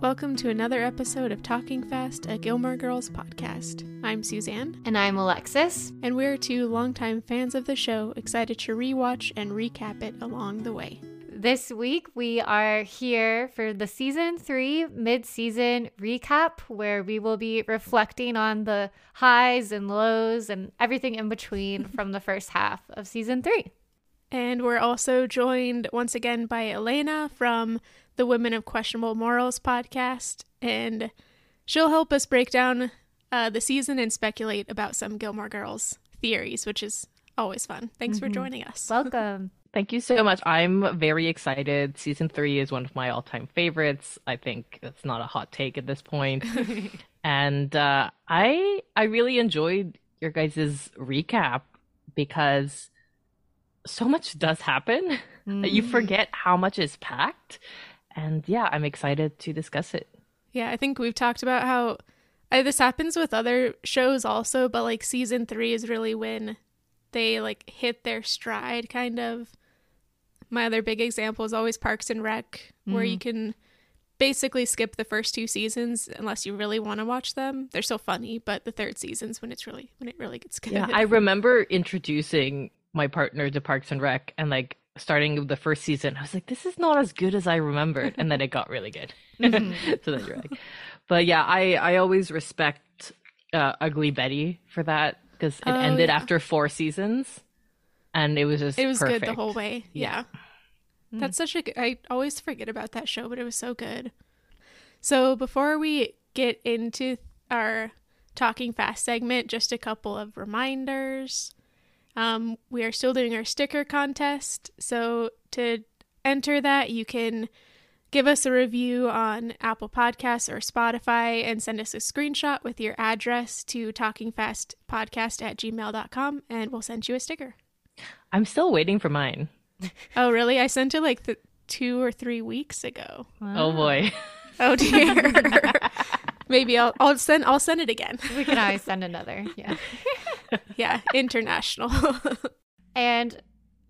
Welcome to another episode of Talking Fast, a Gilmore Girls podcast. I'm Suzanne, And I'm Alexis. and we're two longtime fans of the show, excited to rewatch and recap it along the way. This week we are here for the season three mid season recap, where we will be reflecting on the highs and lows and everything in between from the first half of season three. And we're also joined once again by Élaina from the Women of Questionable Morals podcast, and she'll help us break down uh, the season and speculate about some Gilmore Girls theories, which is always fun. Thanks for joining us. Welcome. Thank you so much. I'm very excited. Season three is one of my all time favorites. I think that's not a hot take at this point. and uh, I I really enjoyed your guys' recap because so much does happen that you forget how much is packed. And yeah, I'm excited to discuss it. Yeah, I think we've talked about how uh, this happens with other shows also, but like season three is really when they like hit their stride, kind of. My other big example is always Parks and Rec, where you can basically skip the first two seasons unless you really want to watch them. They're so funny, but the third season's when it's really when it really gets good. Yeah, I remember introducing my partner to Parks and Rec and like starting with the first season. I was like, this is not as good as I remembered. And then it got really good. so then you're like, but yeah, I, I always respect uh, Ugly Betty for that because it Oh, ended yeah. after four seasons and it was just it was good the whole way. Yeah. Yeah. That's such a good, I always forget about that show, but it was so good. So before we get into our talking fast segment, just a couple of reminders. Um, we are still doing our sticker contest. So to enter that, you can give us a review on Apple Podcasts or Spotify and send us a screenshot with your address to talkingfastpodcast at gmail.com and we'll send you a sticker. I'm still waiting for mine. Oh, really? I sent it like th- two or three weeks ago. Oh boy. Oh dear. Maybe I'll I'll send I'll send it again. We can always send another. Yeah. Yeah, international. And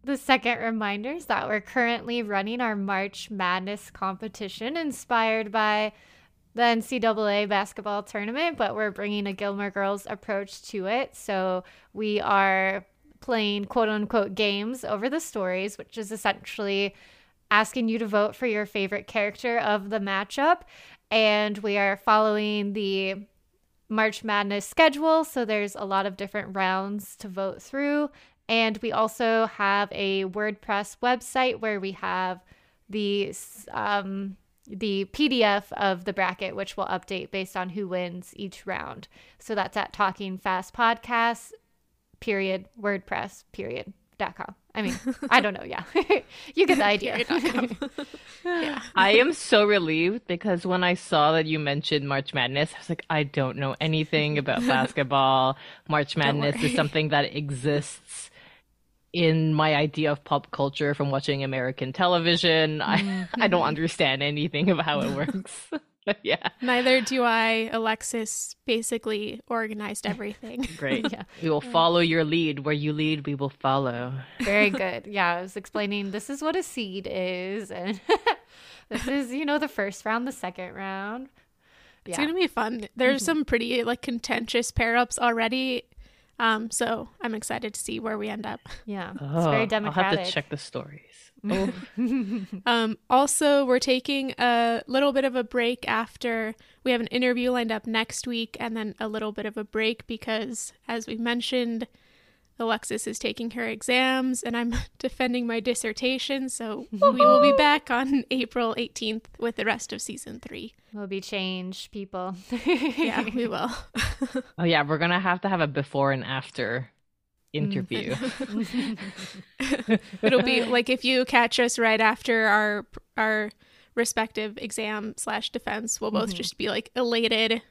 the second reminder is that we're currently running our March Madness competition inspired by the NCAA basketball tournament, but we're bringing a Gilmore Girls approach to it. So we are playing quote unquote games over the stories, which is essentially asking you to vote for your favorite character of the matchup. And we are following the March Madness schedule. So there's a lot of different rounds to vote through. And we also have a WordPress website where we have the um, the PDF of the bracket, which will update based on who wins each round. So that's at Talking Fast Podcast period WordPress period dot com. I mean, I don't know. Yeah, you get the idea. yeah. I am so relieved because when I saw that you mentioned March Madness, I was like, I don't know anything about basketball. March Madness is something that exists in my idea of pop culture from watching American television. I, I don't understand anything of how it works. But yeah, Neither do I. Alexis basically organized everything. great. Yeah. We will follow your lead. Where you lead, we will follow. Very good. Yeah, I was explaining this is what a seed is, and this is you know the first round, the second round. It's gonna be fun. There's some pretty like contentious pair ups already. Um, so I'm excited to see where we end up. yeah, it's Oh, very I'll have to check the stories. Um, also, we're taking a little bit of a break after we have an interview lined up next week, and then a little bit of a break because, as we mentioned, Alexis is taking her exams, and I'm defending my dissertation. So we will be back on April 18th with the rest of season three. We'll be changed, people. Yeah, we will. Oh yeah, we're gonna have to have a before and after interview. It'll be like if you catch us right after our our respective exam slash defense, we'll both just be like elated,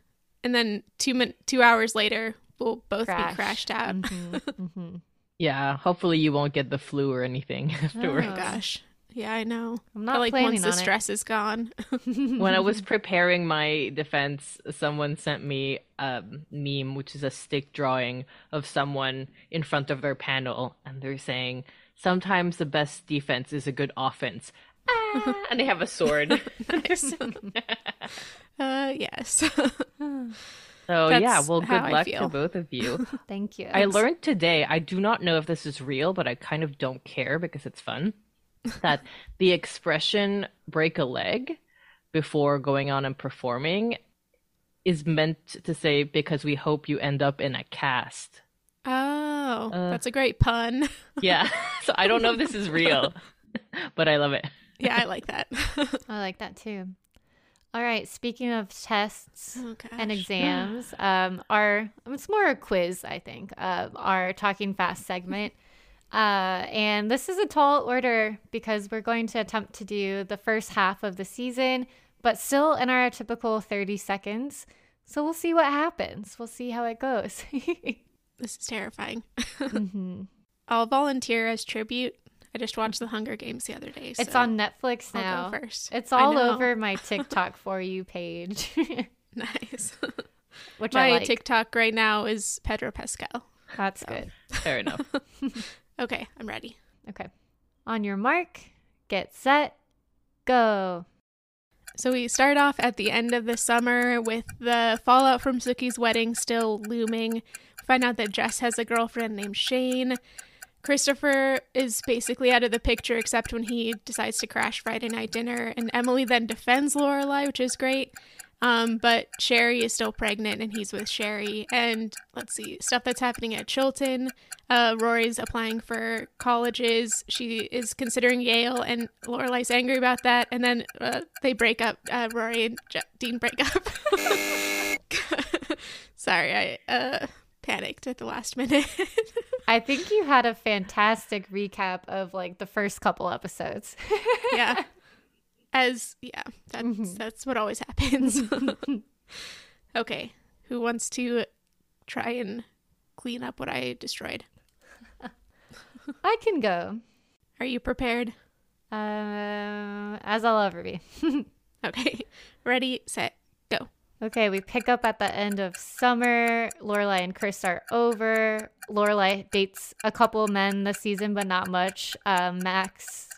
and then two min- two hours later, we'll both Crash. be crashed out. Mhm, mhm. yeah, hopefully you won't get the flu or anything afterwards. Oh gosh, yeah, I know. I'm But not like planning once the on it. stress is gone, when I was preparing my defense, someone sent me a meme, which is a stick drawing of someone in front of their panel, and they're saying, "Sometimes the best defense is a good offense." Ah, and they have a sword. Uh, yes. So yeah, well, good luck to both of you. Thank you. I learned today, I do not know if this is real, but I kind of don't care because it's fun, that the expression break a leg before going on and performing is meant to say because we hope you end up in a cast. oh, Uh. that's a great pun. Yeah. so I don't know if this is real, but I love it. yeah, I like that. I like that too. All right. Speaking of tests oh, and exams, um, our it's more a quiz, I think. Uh, our talking fast segment, uh, and this is a tall order because we're going to attempt to do the first half of the season, but still in our typical thirty seconds. So we'll see what happens. We'll see how it goes. This is terrifying. Mhm. I'll volunteer as tribute. I just watched the Hunger Games the other day. It's on Netflix I'll now. go first. It's all over my TikTok for you page, Nice. which I My like. TikTok right now is Pedro Pascal. That's good. Fair enough. Okay, I'm ready. Okay. On your mark, get set, go. So we start off at the end of the summer with the fallout from Sookie's wedding still looming. We find out that Jess has a girlfriend named Shane. Christopher is basically out of the picture except when he decides to crash Friday night dinner, and Emily then defends Lorelai, which is great. Um, but Sherry is still pregnant, and he's with Sherry. And let's see, stuff that's happening at Chilton. Uh, Rory's applying for colleges. She is considering Yale, and Lorelai's angry about that. And then uh, they break up. Uh, Rory and Je- Dean break up. Sorry, I uh, panicked at the last minute. I think you had a fantastic recap of like the first couple episodes. yeah, as yeah, that's that's what always happens. okay, who wants to try and clean up what I destroyed? I can go. Are you prepared? Uh, as I'll ever be. Okay, ready, set, go. Okay, we pick up at the end of summer. Lorelai and Chris are over. Lorelai dates a couple men this season, but not much. Uh, Max,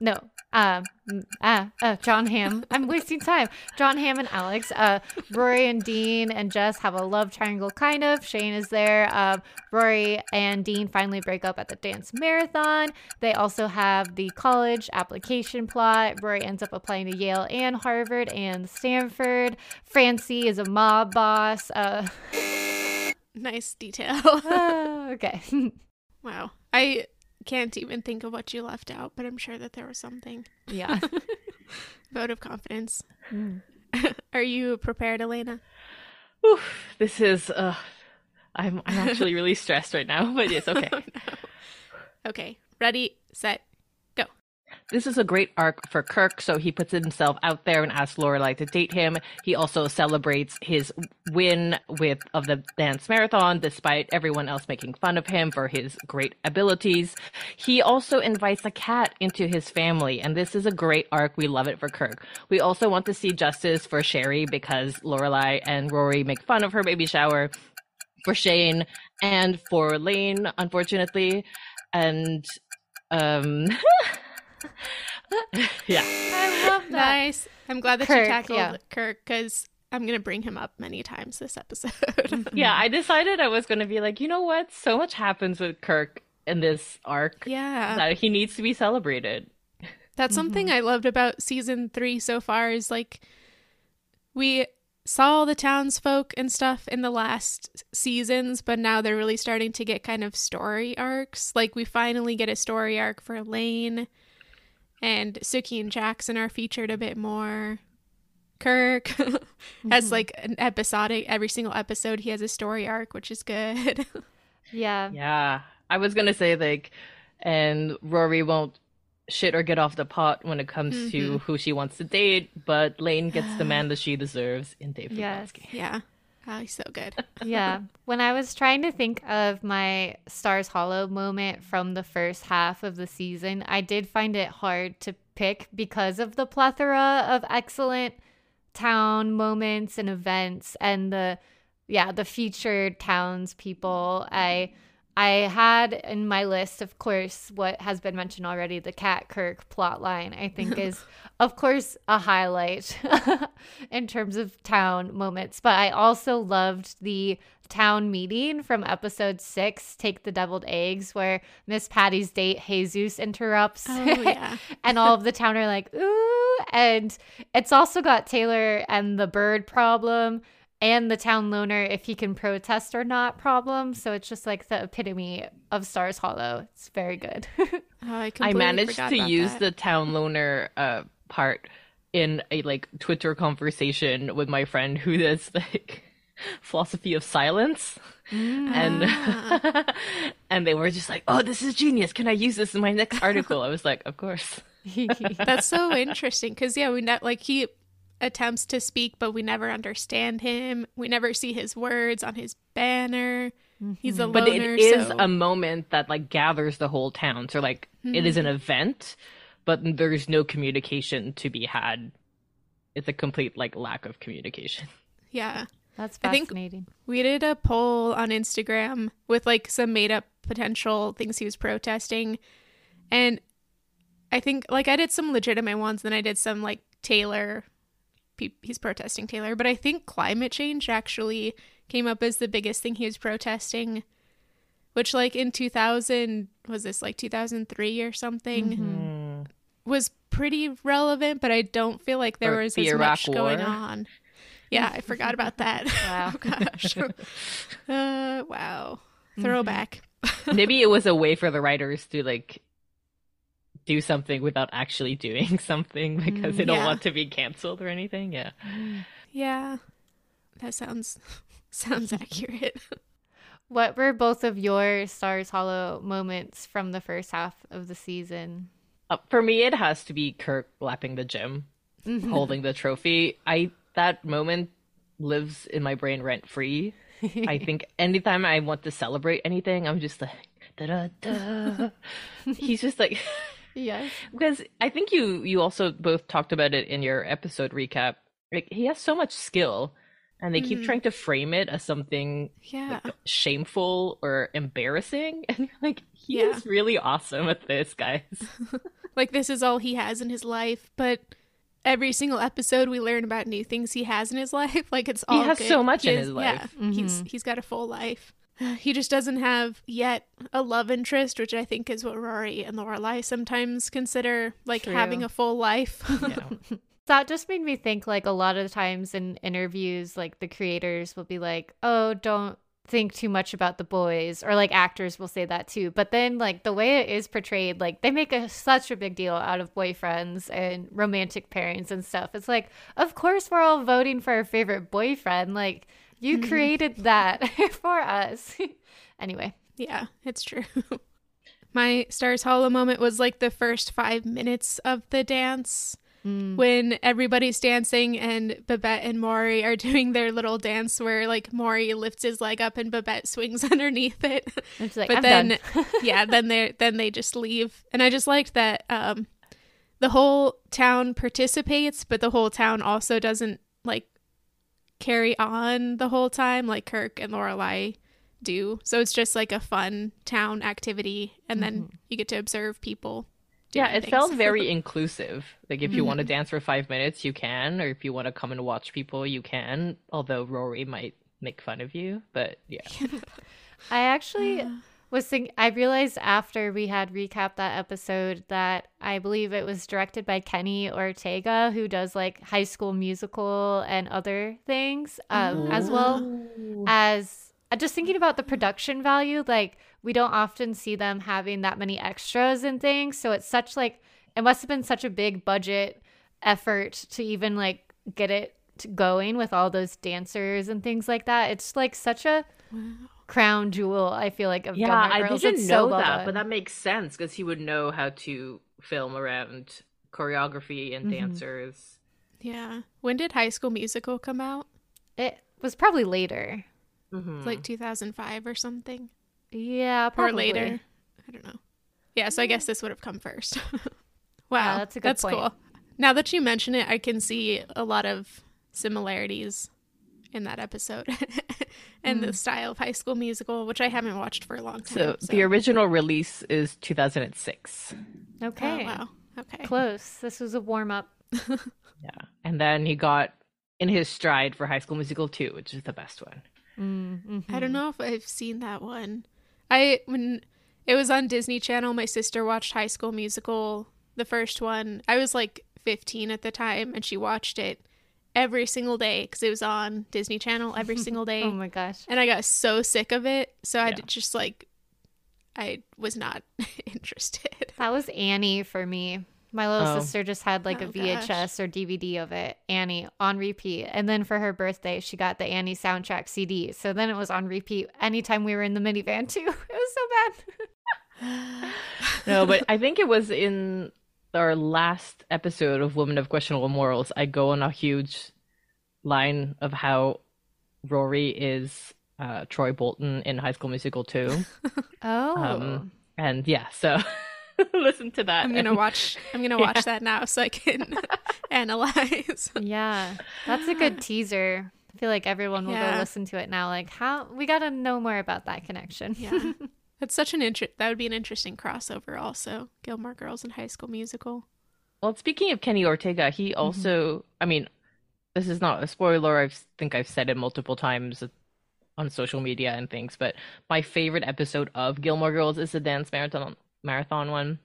no, um, ah, uh, Jon Hamm. I'm wasting time. Jon Hamm and Alex. Uh, Rory and Dean and Jess have a love triangle, kind of. Shane is there. Um, Rory and Dean finally break up at the dance marathon. They also have the college application plot. Rory ends up applying to Yale and Harvard and Stanford. Francie is a mob boss. Uh, Nice detail. uh, okay. wow, I can't even think of what you left out, but I'm sure that there was something. yeah. Vote of confidence. Mm. Are you prepared, Élaina? Oof, this is uh I'm I'm actually really stressed right now, but it's okay. Oh, no. Okay, ready, set. This is a great arc for Kirk, so he puts himself out there and asks Lorelai to date him. He also celebrates his win with of the dance marathon, despite everyone else making fun of him for his great abilities. He also invites a cat into his family, and this is a great arc. We love it for Kirk. We also want to see justice for Sherry because Lorelai and Rory make fun of her baby shower. For Shane and for Lane, unfortunately, and um, yeah. I love that. Nice. I'm glad that you Kirk, tackled yeah. Kirk because I'm gonna bring him up many times this episode. Yeah, I decided I was going to be like, you know what? So much happens with Kirk in this arc yeah, that he needs to be celebrated. that's mm-hmm. something I loved about season three so far. Is like we saw all the townsfolk and stuff in the last seasons, but now they're really starting to get kind of story arcs. Like we finally get a story arc for Lane, and Sookie and Jackson are featured a bit more. Kirk has mm-hmm. like an episodic every single episode he has a story arc, which is good. Yeah. Yeah. I was going to say, like, and Rory won't shit or get off the pot when it comes to mm-hmm. who she wants to date, but Lane gets the man that she deserves in Dave Yes. Frykowski. yeah. Oh, he's so good. yeah. When I was trying to think of my Stars Hollow moment from the first half of the season, I did find it hard to pick because of the plethora of excellent town moments and events and the yeah, the featured townspeople. I I had in my list, of course, what has been mentioned already the CatKirk plot line, I think is, of course, a highlight in terms of town moments. But I also loved the town meeting from episode six, Take the Deviled Eggs, where Miss Patty's date, Jesus, interrupts. Oh, yeah. and all of the town are like, ooh. And it's also got Taylor and the bird problem and the town loner if he can protest or not problem. So it's just like the epitome of Stars Hollow. It's very good. Oh, I, I managed to use that. the town loner uh, part in a like Twitter conversation with my friend who does like philosophy of silence, and Ah. and they were just like, "Oh, this is genius! Can I use this in my next article?" I was like, "Of course." That's so interesting because yeah, we ne- like he attempts to speak, but we never understand him. We never see his words on his banner. He's a loner, But loner. it is so- a moment that like gathers the whole town. So like it is an mm-hmm. event, but there's no communication to be had. It's a complete like lack of communication. yeah. That's I think- fascinating. We did a poll on Instagram with like some made up potential things he was protesting. And I think like I did some legitimate ones, then I did some like Taylor. Pe- He's protesting Taylor, but I think climate change actually came up as the biggest thing he was protesting, which like in 2000 was this like 2003 or something Mm-hmm. was pretty relevant, but I don't feel like there Or was the as much Iraq going on. Yeah, I forgot about that. Wow. oh gosh. uh, wow. Throwback. Maybe it was a way for the writers to like do something without actually doing something because they don't yeah. want to be canceled or anything. Yeah. Yeah. That sounds sounds accurate. What were both of your Stars Hollow moments from the first half of the season? Uh, for me, it has to be Kirk lapping the gym, holding the trophy. I that moment lives in my brain rent free. I think anytime I want to celebrate anything, I'm just like da da da. He's just like Yes. because I think you you also both talked about it in your episode recap. Like he has so much skill, and they keep Mhm. trying to frame it as something Yeah. shameful or embarrassing, and you're like, he Yeah. is really awesome at this, guys. Like this is all he has in his life, but every single episode we learn about new things he has in his life. Like it's all He all has good. so much He in is- his life. Yeah, he's he's got a full life. He just doesn't have yet a love interest, which I think is what Rory and Lorelai sometimes consider like True. having a full life. Yeah. That just made me think like a lot of the times in interviews, like the creators will be like, oh, don't think too much about the boys, or like actors will say that too. But then, like, the way it is portrayed, like, they make a, such a big deal out of boyfriends and romantic pairings and stuff. It's like, of course, we're all voting for our favorite boyfriend. Like, you created that for us. anyway. Yeah, it's true. My Stars Hollow moment was like the first five minutes of the dance when everybody's dancing and Babette and Morey are doing their little dance where like Morey lifts his leg up and Babette swings underneath it. It's like, but I'm then yeah, then they then they just leave. And I just liked that um the whole town participates, but the whole town also doesn't like carry on the whole time like Kirk and Lorelai do. So it's just like a fun town activity and then mm-hmm. you get to observe people. Yeah, doing it felt very inclusive. Like if you want to mm-hmm. dance for five minutes, you can, or if you want to come and watch people, you can. Although Rory might make fun of you, but yeah, I actually was thinking, I realized after we had recapped that episode that I believe it was directed by Kenny Ortega, who does like high school musical and other things, um, as well as uh, just thinking about the production value. Like, we don't often see them having that many extras and things. So it's such like, it must have been such a big budget effort to even like get it going with all those dancers and things like that. It's like such a crown jewel. I feel like of yeah, Gilmore I Girls. didn't It's know so well that, done. but that makes sense because he would know how to film around choreography and dancers. Yeah. When did High School Musical come out? it was probably later. Mhm. Like 2005 or something. Yeah, probably Or probably later. I don't know. Yeah, so I guess this would have come first. wow. Yeah, that's a good That's point. cool. Now that you mention it, I can see a lot of similarities in that episode, and the style of High School Musical, which I haven't watched for a long time. So time. the original release is 2006. Okay. Oh, wow. Okay. Close. This was a warm up. Yeah. And then he got in his stride for High School Musical 2, which is the best one. Mm, I don't know if I've seen that one. I when it was on Disney Channel, my sister watched High School Musical, the first one. I was like 15 at the time, and she watched it every single day because it was on Disney Channel every single day. Oh my gosh. and I got so sick of it, so I Yeah. just like I was not interested. That was Annie for me. My little Oh. sister just had like a Oh, gosh. VHS or DVD of it, Annie, on repeat. And then for her birthday, she got the Annie soundtrack CD. So then it was on repeat anytime we were in the minivan, too. It was so bad. No, but I think it was in our last episode of Women of Questionable Morals. I go on a huge line of how Rory is uh, Troy Bolton in High School Musical 2. Oh. Um, and yeah, so listen to that. I'm gonna and- watch. I'm gonna watch that now so I can analyze. yeah. That's a good teaser. I feel like everyone will Yeah. go listen to it now. Like, how we got to know more about that connection. Yeah, that's such an interest. That would be an interesting crossover. Also, Gilmore Girls and High School Musical. Well, speaking of Kenny Ortega, he also, I mean, this is not a spoiler. I think I've said it multiple times on social media and things, but my favorite episode of Gilmore Girls is the dance marathon marathon one.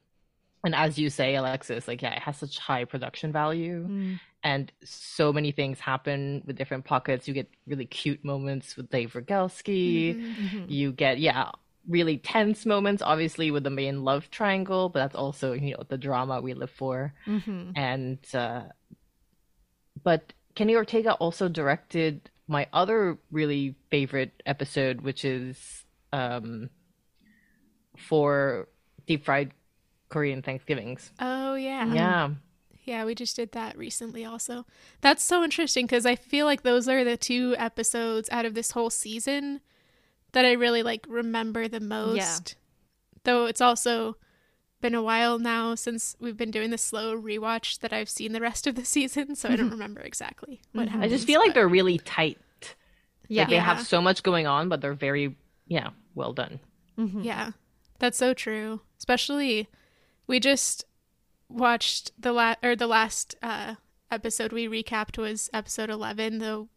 And as you say, Alexis, like yeah, it has such high production value Mm. and so many things happen with different pockets. You get really cute moments with Dave Rygalski. Mhm. Mhm. You get, yeah, really tense moments, obviously, with the main love triangle, but that's also, you know, the drama we live for Mhm. and uh, but Kenny Ortega also directed my other really favorite episode, which is um, for deep fried Korean Thanksgivings. Oh yeah. Yeah, Yeah, we just did that recently also. That's so interesting because I feel like those are the two episodes out of this whole season that I really like remember the most. Though it's also been a while now since we've been doing the slow rewatch that I've seen the rest of the season, so I don't remember exactly what Mhm. happened. I just feel like they're really tight. Yeah. Like they Yeah. have so much going on, but they're very yeah well done. Mhm. Yeah, that's so true. Especially, we just watched the last or the last uh, episode we recapped was episode eleven. The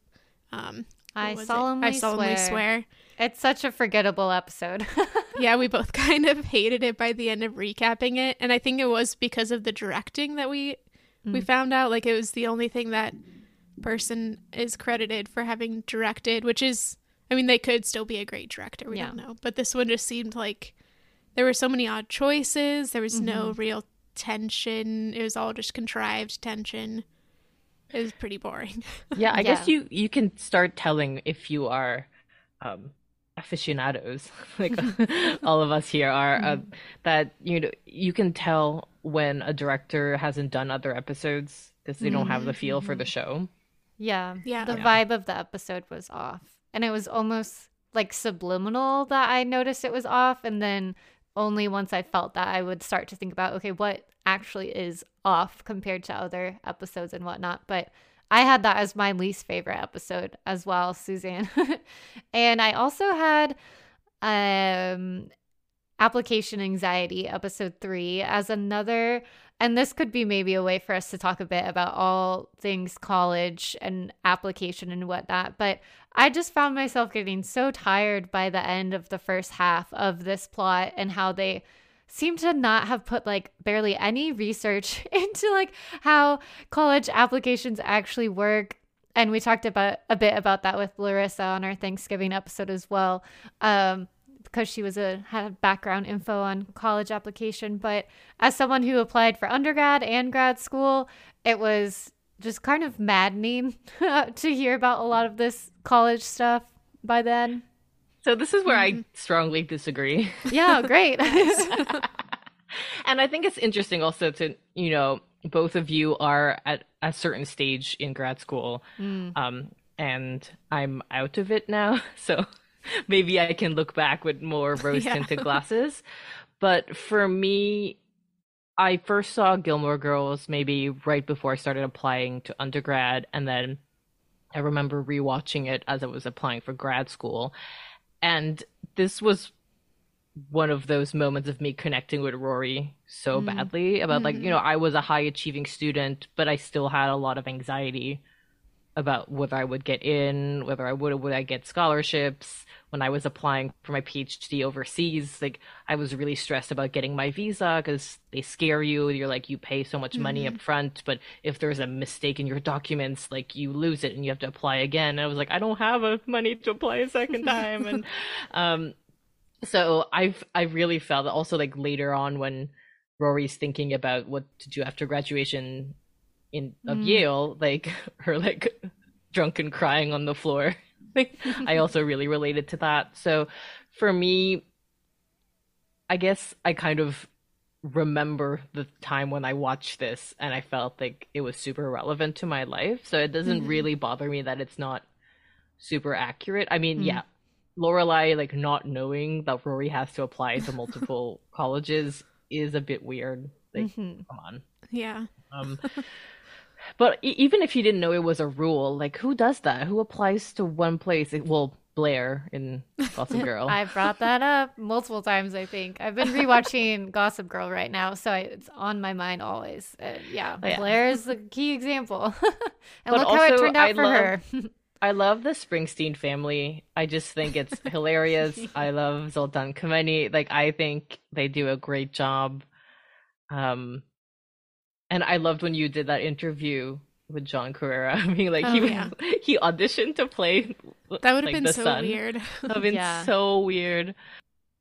um, I was it? solemnly, I solemnly swear. swear. It's such a forgettable episode. Yeah, we both kind of hated it by the end of recapping it, and I think it was because of the directing that we we Mm. found out. Like it was the only thing that person is credited for having directed, which is, I mean, they could still be a great director. We Yeah. don't know, but this one just seemed like there were so many odd choices. There was Mm-hmm. no real tension. It was all just contrived tension. It was pretty boring. Yeah, I guess you you can start telling if you are um aficionados like all of us here are uh, mm-hmm. that you know you can tell when a director hasn't done other episodes because they don't have the mm-hmm. feel for the mm-hmm. show. yeah. Yeah. The Yeah. vibe of the episode was off. And it was almost like subliminal that I noticed it was off. And then only once I felt that I would start to think about, okay, what actually is off compared to other episodes and whatnot. But I had that as my least favorite episode as well, Suzanne. and I also had um application anxiety episode 3 as another and this could be maybe a way for us to talk a bit about all things college and application and whatnot but i just found myself getting so tired by the end of the first half of this plot and how they seem to not have put like barely any research into like how college applications actually work. And we talked about a bit about that with larissa on our thanksgiving episode as well um because she was a had background info on college application. But as someone who applied for undergrad and grad school it was just kind of maddening to hear about a lot of this college stuff by then So this is where I strongly disagree. yeah great and I think it's interesting also to, you know, both of you are at a certain stage in grad school. Mm. Um, and I'm out of it now. So maybe I can look back with more rose tinted glasses. But for me, I first saw Gilmore Girls maybe right before I started applying to undergrad. And then I remember rewatching it as I was applying for grad school. And this was one of those moments of me connecting with Rory so mm. badly about like, you know, I was a high achieving student, but I still had a lot of anxiety about whether I would get in, whether I would would I get scholarships. When I was applying for my PhD overseas, like I was really stressed about getting my visa because they scare you. You're like you pay so much money mm-hmm. up front, but if there's a mistake in your documents, like you lose it and you have to apply again. And I was like, I don't have enough money to apply a second time, and um, so I've I really felt also like later on when Rory's thinking about what to do after graduation in of mm. Yale, like her like drunken crying on the floor. like I also really related to that. So for me, I guess I kind of remember the time when I watched this and I felt like it was super relevant to my life. So it doesn't mm-hmm. really bother me that it's not super accurate. I mean, mm yeah, Lorelai like not knowing that Rory has to apply to multiple colleges is a bit weird. Like, mm-hmm. come on. Yeah. Um, but even if you didn't know it was a rule, like who does that? Who applies to one place? It Well, Blair in Gossip Girl. I brought that up multiple times. I think I've been rewatching Gossip Girl right now, so I, it's on my mind always. Uh, yeah, oh, yeah, Blair is the key example, and but look also, how it turned out I for love, her. I love the Springsteen family. I just think it's hilarious. I love Zoltan Kameni. Like I think they do a great job. Um, and I loved when you did that interview with John Carrera. I mean, like oh, he yeah. he auditioned to play. That would have like, been so son. weird. That would have been yeah. so weird.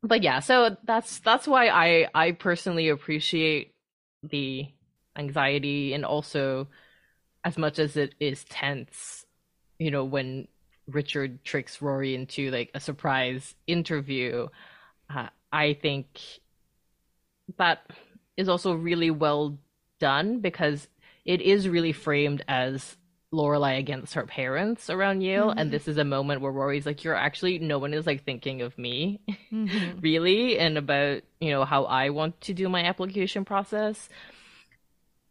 But yeah, so that's that's why I I personally appreciate the anxiety and also as much as it is tense, you know, when Richard tricks Rory into like a surprise interview, uh, I think that is also really well done because it is really framed as Lorelai against her parents around Yale, mm-hmm. and this is a moment where Rory's like, "You're actually no one is like thinking of me, mm-hmm. really, and about you know how I want to do my application process."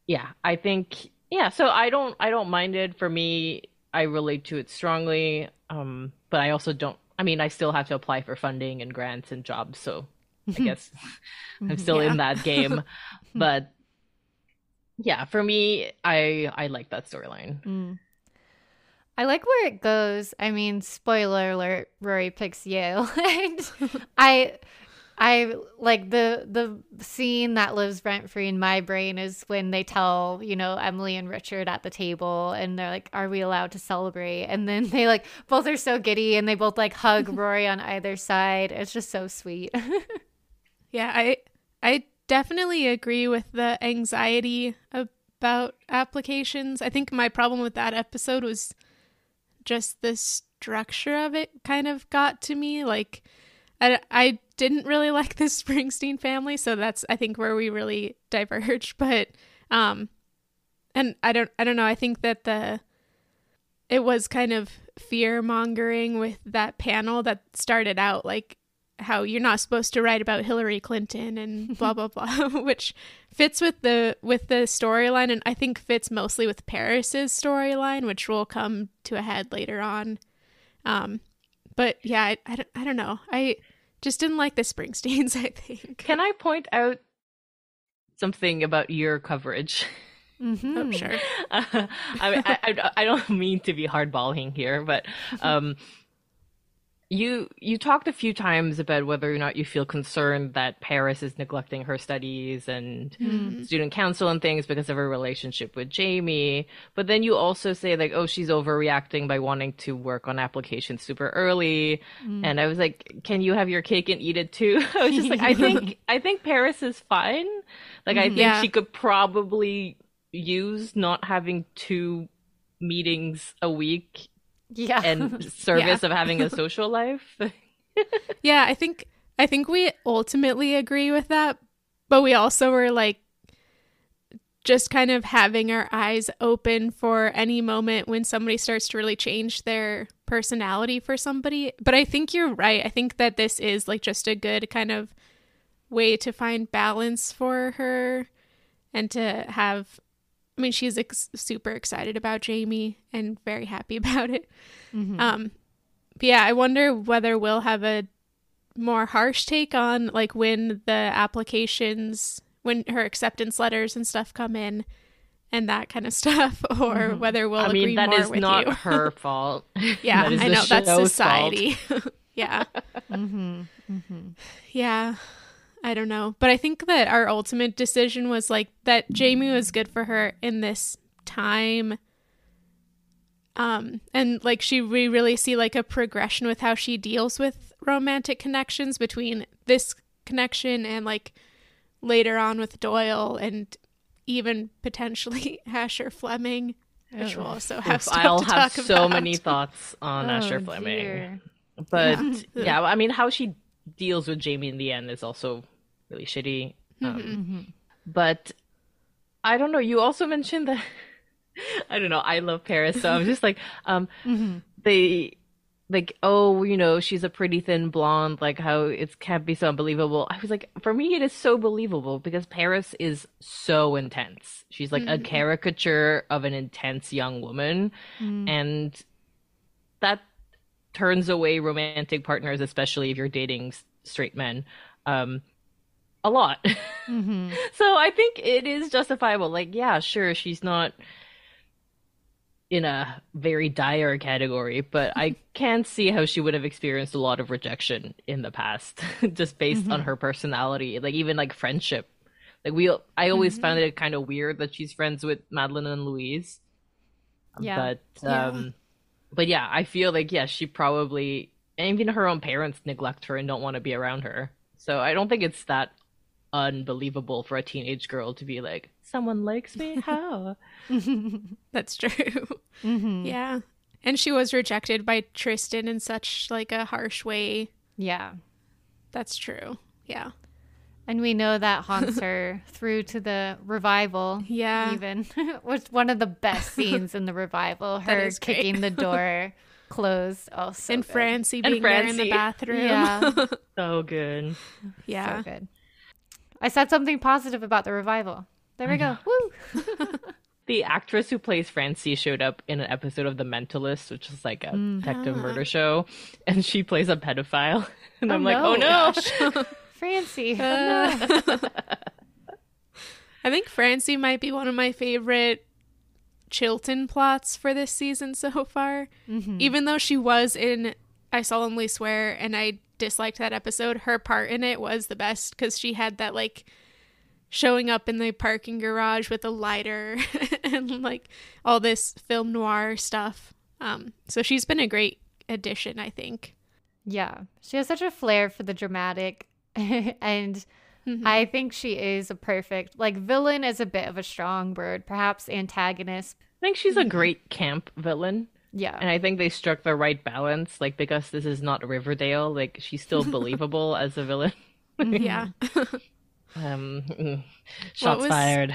Yeah, I think yeah. So I don't I don't mind it. For me, I relate to it strongly, um, but I also don't. I mean, I still have to apply for funding and grants and jobs, so I guess I'm still yeah. in that game. but yeah, for me, I I like that storyline. Mm. I like where it goes. I mean, spoiler alert: Rory picks Yale, and I, I like the the scene that lives rent free in my brain is when they tell you know Emily and Richard at the table, and they're like, "Are we allowed to celebrate?" And then they like both are so giddy, and they both like hug Rory on either side. It's just so sweet. yeah, I I definitely agree with the anxiety about applications. I think my problem with that episode was just the structure of it kind of got to me. Like, I, I didn't really like the Springsteen family, so that's I think where we really diverged. But um, and I don't I don't know. I think that the it was kind of fear mongering with that panel that started out like how you're not supposed to write about Hillary Clinton and blah blah blah, which fits with the with the storyline and I think fits mostly with Paris's storyline, which will come to a head later on. Um, but yeah, I, I, don't, I don't know. I just didn't like the Springsteens. I think. Can I point out something about your coverage? Mm-hmm. Oh, sure. Uh, I, I, I, I, don't mean to be hardballing here, but um, you you talked a few times about whether or not you feel concerned that Paris is neglecting her studies and mm. student council and things because of her relationship with Jamie. But then you also say like, oh, she's overreacting by wanting to work on applications super early. Mm. And I was like, can you have your cake and eat it too? I was just like, I think I think Paris is fine. Like I think yeah. she could probably use not having two meetings a week yeah. and service yeah. of having a social life. Yeah i think i think we ultimately agree with that but we also were like just kind of having our eyes open for any moment when somebody starts to really change their personality for somebody. But i think you're right. I think that this is like just a good kind of way to find balance for her and to have I mean, she's ex- super excited about Jamie and very happy about it. Mhm. Um, but yeah, I wonder whether we'll have a more harsh take on like when the applications, when her acceptance letters and stuff come in, and that kind of stuff, or Mhm. whether we'll I agree mean, that more is with not you. her fault. yeah, I know that's society. yeah, Mhm. Mhm. yeah. I don't know, but I think that our ultimate decision was like that Jamie was good for her in this time. Um, and like she, we really see like a progression with how she deals with romantic connections between this connection and like later on with Doyle and even potentially Asher Fleming, which we'll also have Oof, stuff I'll to have talk so about. many thoughts on Asher Oh, Fleming. dear. But Yeah. yeah. I mean, how she deals with Jamie in the end is also really shitty. Um, Mhm. But I don't know. You also mentioned that I don't know. I love Paris, so I'm just like, um, Mhm. they like, oh, you know, she's a pretty thin blonde. Like how it can't be so unbelievable. I was like, for me, it is so believable because Paris is so intense. She's like a Mhm. caricature of an intense young woman, and that turns away romantic partners, especially if you're dating straight men, um, a lot. Mhm. so I think it is justifiable. Like, yeah, sure, she's not in a very dire category, but I can't see how she would have experienced a lot of rejection in the past, just based on Mhm. her personality, like even like friendship. Like we, I always Mhm. found it kind of weird that she's friends with Madeline and Louise. Yeah. But Yeah. But yeah, I feel like yeah, she probably and even her own parents neglect her and don't want to be around her. So I don't think it's that unbelievable for a teenage girl to be like, someone likes me? How? That's true. Mhm. Yeah. And she was rejected by Tristan in such like a harsh way. Yeah. That's true. Yeah. And we know that haunts her through to the revival. Yeah. Even was one of the best scenes in the revival. Her kicking the door closed. Oh, so and good. Francie And being there in the bathroom. Yeah. So good. yeah. So good. I said something positive about the revival. There we go. Woo. The actress who plays Francie showed up in an episode of The Mentalist, which is like a Mm. detective Ah. murder show, and she plays a pedophile. And Oh, I'm like, no. oh no. Francie. Uh, I think Francie might be one of my favorite Chilton plots for this season so far. Mhm. Even though she was in I Solemnly Swear and I disliked that episode, her part in it was the best because she had that like showing up in the parking garage with a lighter and like all this film noir stuff. Um, so she's been a great addition, I think. Yeah. She has such a flair for the dramatic. and Mhm. I think she is a perfect, like, villain is a bit of a strong word, perhaps antagonist. I think she's a great camp villain. Yeah. And I think they struck the right balance, like because this is not Riverdale, like she's still believable as a villain. yeah. Um, mm, shots was- fired.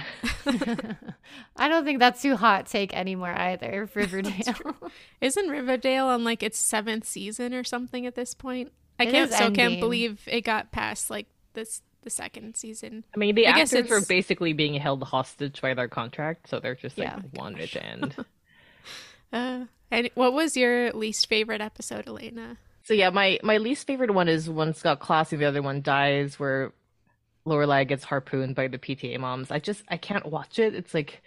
I don't think that's too hot take anymore either, Riverdale. Isn't Riverdale on like its seventh season or something at this point? I It can't is still can't believe it got past like this the second season. I mean, the I guess actors were basically being held hostage by their contract, so they're just like Yeah. wanted to end. Uh, and what was your least favorite episode, Élaina? So yeah, my my least favorite one is one Scott Classy, the other one dies, where Lorelai gets harpooned by the PTA moms. I just I can't watch it. It's like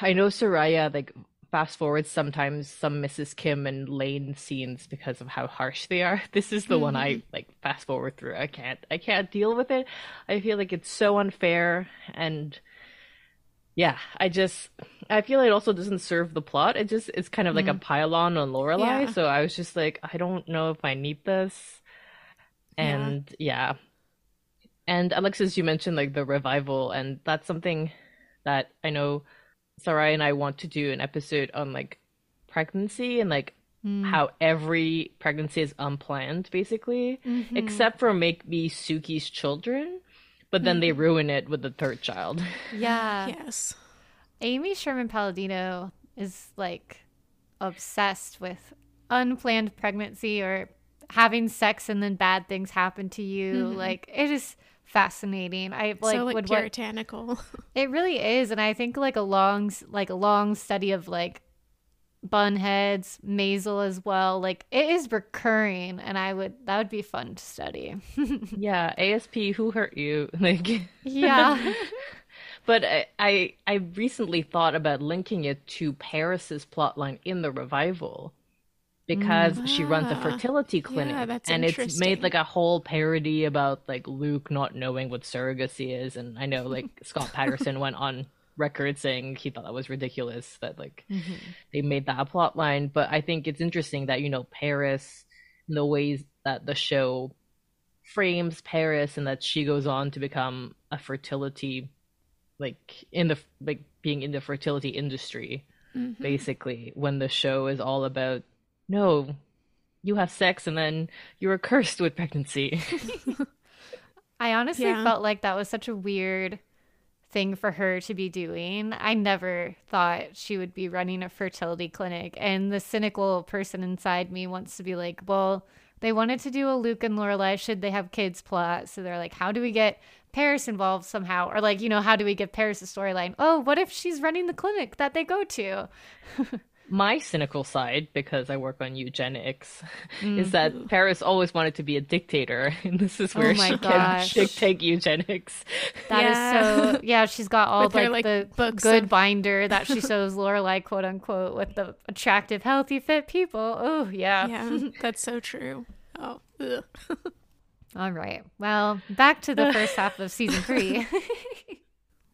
I know Soraya like fast forward sometimes some Mrs. Kim and Lane scenes because of how harsh they are. This is the one I mm-hmm. like fast forward through. I can't I can't deal with it. I feel like it's so unfair and yeah, I just I feel like it also doesn't serve the plot. It just it's kind of like a mm-hmm. pylon on Lorelai. Yeah. So I was just like, I don't know if I need this. Yeah. And yeah. And Alexis, you mentioned like the revival, and that's something that I know Sarai and I want to do an episode on like pregnancy and like Mm. how every pregnancy is unplanned, basically, Mhm. except for Make maybe Sookie's children. But then they ruin it with the third child. Yeah. yes. Amy Sherman Palladino is like obsessed with unplanned pregnancy or having sex and then bad things happen to you. Mhm. Like it is fascinating. I like, so like would what puritanical. it really is, and I think like a long like a long study of like bunheads, Maisel as well. Like it is recurring, and I would that would be fun to study. Yeah, ASP, who hurt you? Like, yeah. but I, I I recently thought about linking it to Paris's plotline in the revival because she runs a Ah, fertility clinic yeah, that's and it's made like a whole parody about like Luke not knowing what surrogacy is and I know like Scott Patterson went on record saying he thought that was ridiculous that like they made that a plot line but I think it's interesting that you know Paris and the ways that the show frames Paris and that she goes on to become a fertility like in the like being in the fertility industry Mhm. basically when the show is all about no you have sex and then you're cursed with pregnancy I honestly Yeah. felt like that was such a weird thing for her to be doing. I never thought she would be running a fertility clinic. And the cynical person inside me wants to be like, well, they wanted to do a Luke and Lorelai, should they have kids plot? So they're like, how do we get Paris involved somehow? Or like, you know, how do we give Paris a storyline? Oh, what if she's running the clinic that they go to? my cynical side because i work on eugenics is that mm-hmm. paris always wanted to be a dictator and this is oh where Oh my she gosh. can dictate eugenics That is Yeah. so yeah, she's got all With her, like, like, the books good of- binder that she shows Lorelai quote unquote with the attractive, healthy, fit people. Oh yeah. Yeah, that's so true. Oh. All right. Well, back to the first half of season three.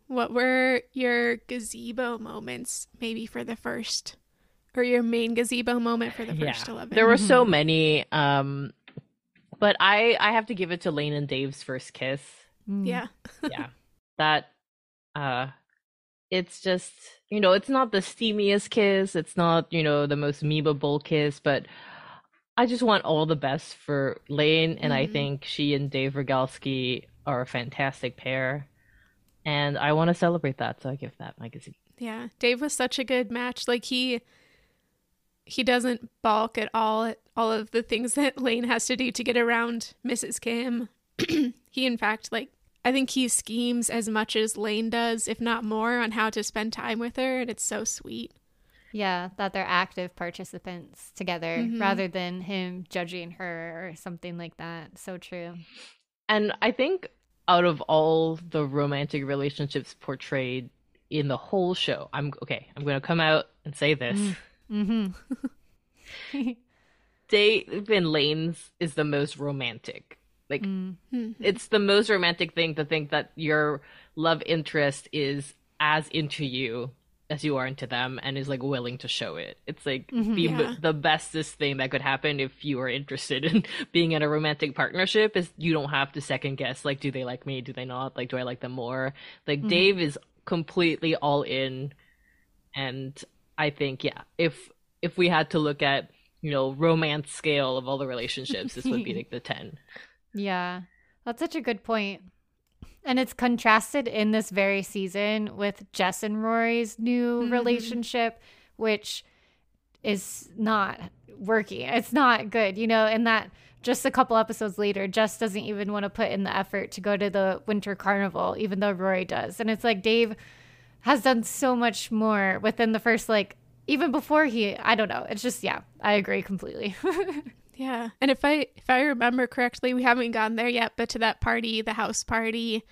what were your gazebo moments? Maybe for the first, or your main gazebo moment for the first eleven. there were so many um but i i have to give it to lane and dave's first kiss. Yeah, yeah. That uh it's just you know it's not the steamiest kiss. It's not you know the most memeable kiss but i just want all the best for lane and i Mhm. think she and dave Rygalski are a fantastic pair. And i want to celebrate that so i give that my gazebo. Yeah. Dave was such a good match. Like he, he doesn't balk at all at all of the things that Lane has to do to get around Mrs. Kim. he, in fact, like I think he schemes as much as Lane does, if not more, on how to spend time with her, and it's so sweet. yeah, that they're active participants together Mhm. rather than him judging her or something like that. So true. and i think out of all the romantic relationships portrayed in the whole show i'm okay i'm gonna come out and say this Mm-hmm. Dave and Lane's is the most romantic. Like Mm. Mhm. it's the most romantic thing to think that your love interest is as into you as you are into them and is like willing to show it. It's like Mhm. the Yeah. the bestest thing that could happen if you are interested in being in a romantic partnership is you don't have to second guess like do they like me, do they not? Like do I like them more? Like Mhm. Dave is completely all in and I think yeah, if if we had to look at, you know, romance scale of all the relationships, this would be like the 10. Yeah, that's such a good point. And it's contrasted in this very season with Jess and Rory's new Mhm. relationship, which is not working. It's not good, you know, and that just a couple episodes later, Jess doesn't even want to put in the effort to go to the winter carnival, even though Rory does. And it's like Dave has done so much more within the first, like, even before he, I don't know. It's just, yeah, I agree completely. Yeah. And if I if I remember correctly, we haven't gone there yet, but to that party, the house party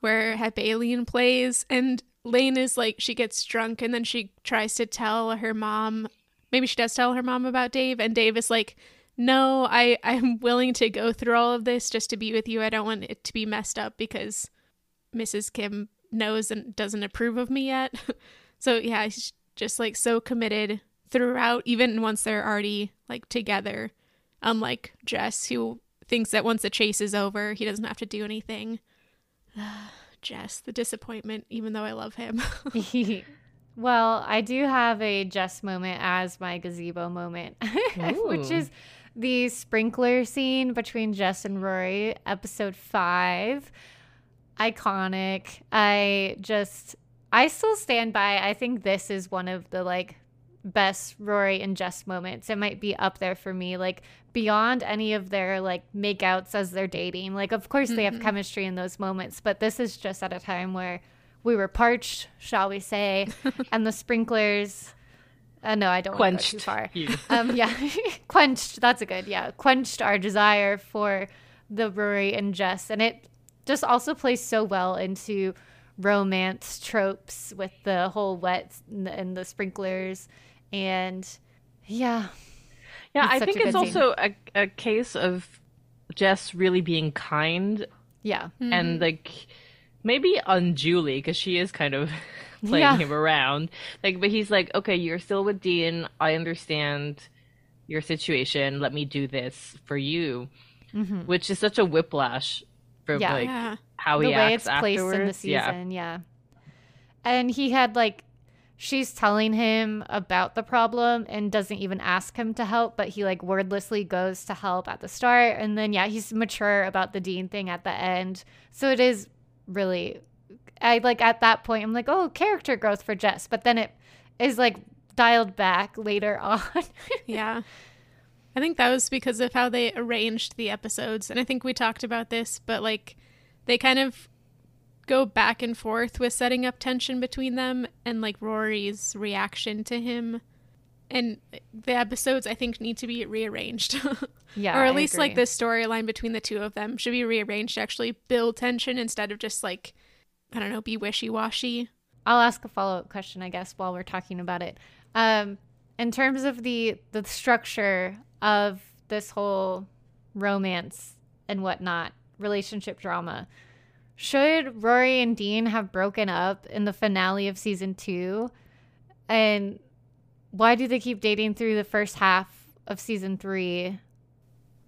where Hep Alien plays and Lane is like she gets drunk and then she tries to tell her mom maybe she does tell her mom about Dave and Dave is like no, I I'm willing to go through all of this just to be with you. I don't want it to be messed up because Mrs. Kim knows and doesn't approve of me yet. so yeah, he's just like so committed throughout even once they're already like together unlike Jess, who thinks that once the chase is over, he doesn't have to do anything. Jess, the disappointment, even though I love him. well, I do have a Jess moment as my gazebo moment, which is the sprinkler scene between Jess and Rory, episode five. Iconic. I just, I still stand by. I think this is one of the like best Rory and Jess moments. It might be up there for me, like beyond any of their like makeouts as they're dating. Like, of course, they have chemistry in those moments, but this is just at a time where we were parched, shall we say, and the sprinklers. Uh, no, I don't want to go too Quenched. far. Um, yeah, quenched. That's a good. Yeah, quenched our desire for the Rory and Jess, and it just also plays so well into romance tropes with the whole wet and the, and the sprinklers, and yeah, Yeah, I think a it's scene. also a, a case of Jess really being kind yeah, and like maybe unduly because she is kind of playing Yeah. him around. Like, but he's like, okay, you're still with Dean. I understand your situation. Let me do this for you, hmm which is such a whiplash for Yeah. like yeah. how the he way acts it's placed in the afterwards. Yeah. season, yeah. And he had like she's telling him about the problem and doesn't even ask him to help, but he like wordlessly goes to help at the start and then yeah, he's mature about the Dean thing at the end. So it is really I like at that point I'm like, "Oh, character growth for Jess." But then it is like dialed back later on. Yeah. I think that was because of how they arranged the episodes. And I think we talked about this, but like they kind of go back and forth with setting up tension between them and like Rory's reaction to him. And the episodes I think need to be rearranged. yeah. or I at least like agree. the storyline between the two of them should be rearranged to actually build tension instead of just like I don't know, be wishy washy. I'll ask a follow up question, I guess, while we're talking about it. Um, in terms of the the structure of this whole romance and whatnot, relationship drama, should Rory and Dean have broken up in the finale of season two? And why do they keep dating through the first half of season three?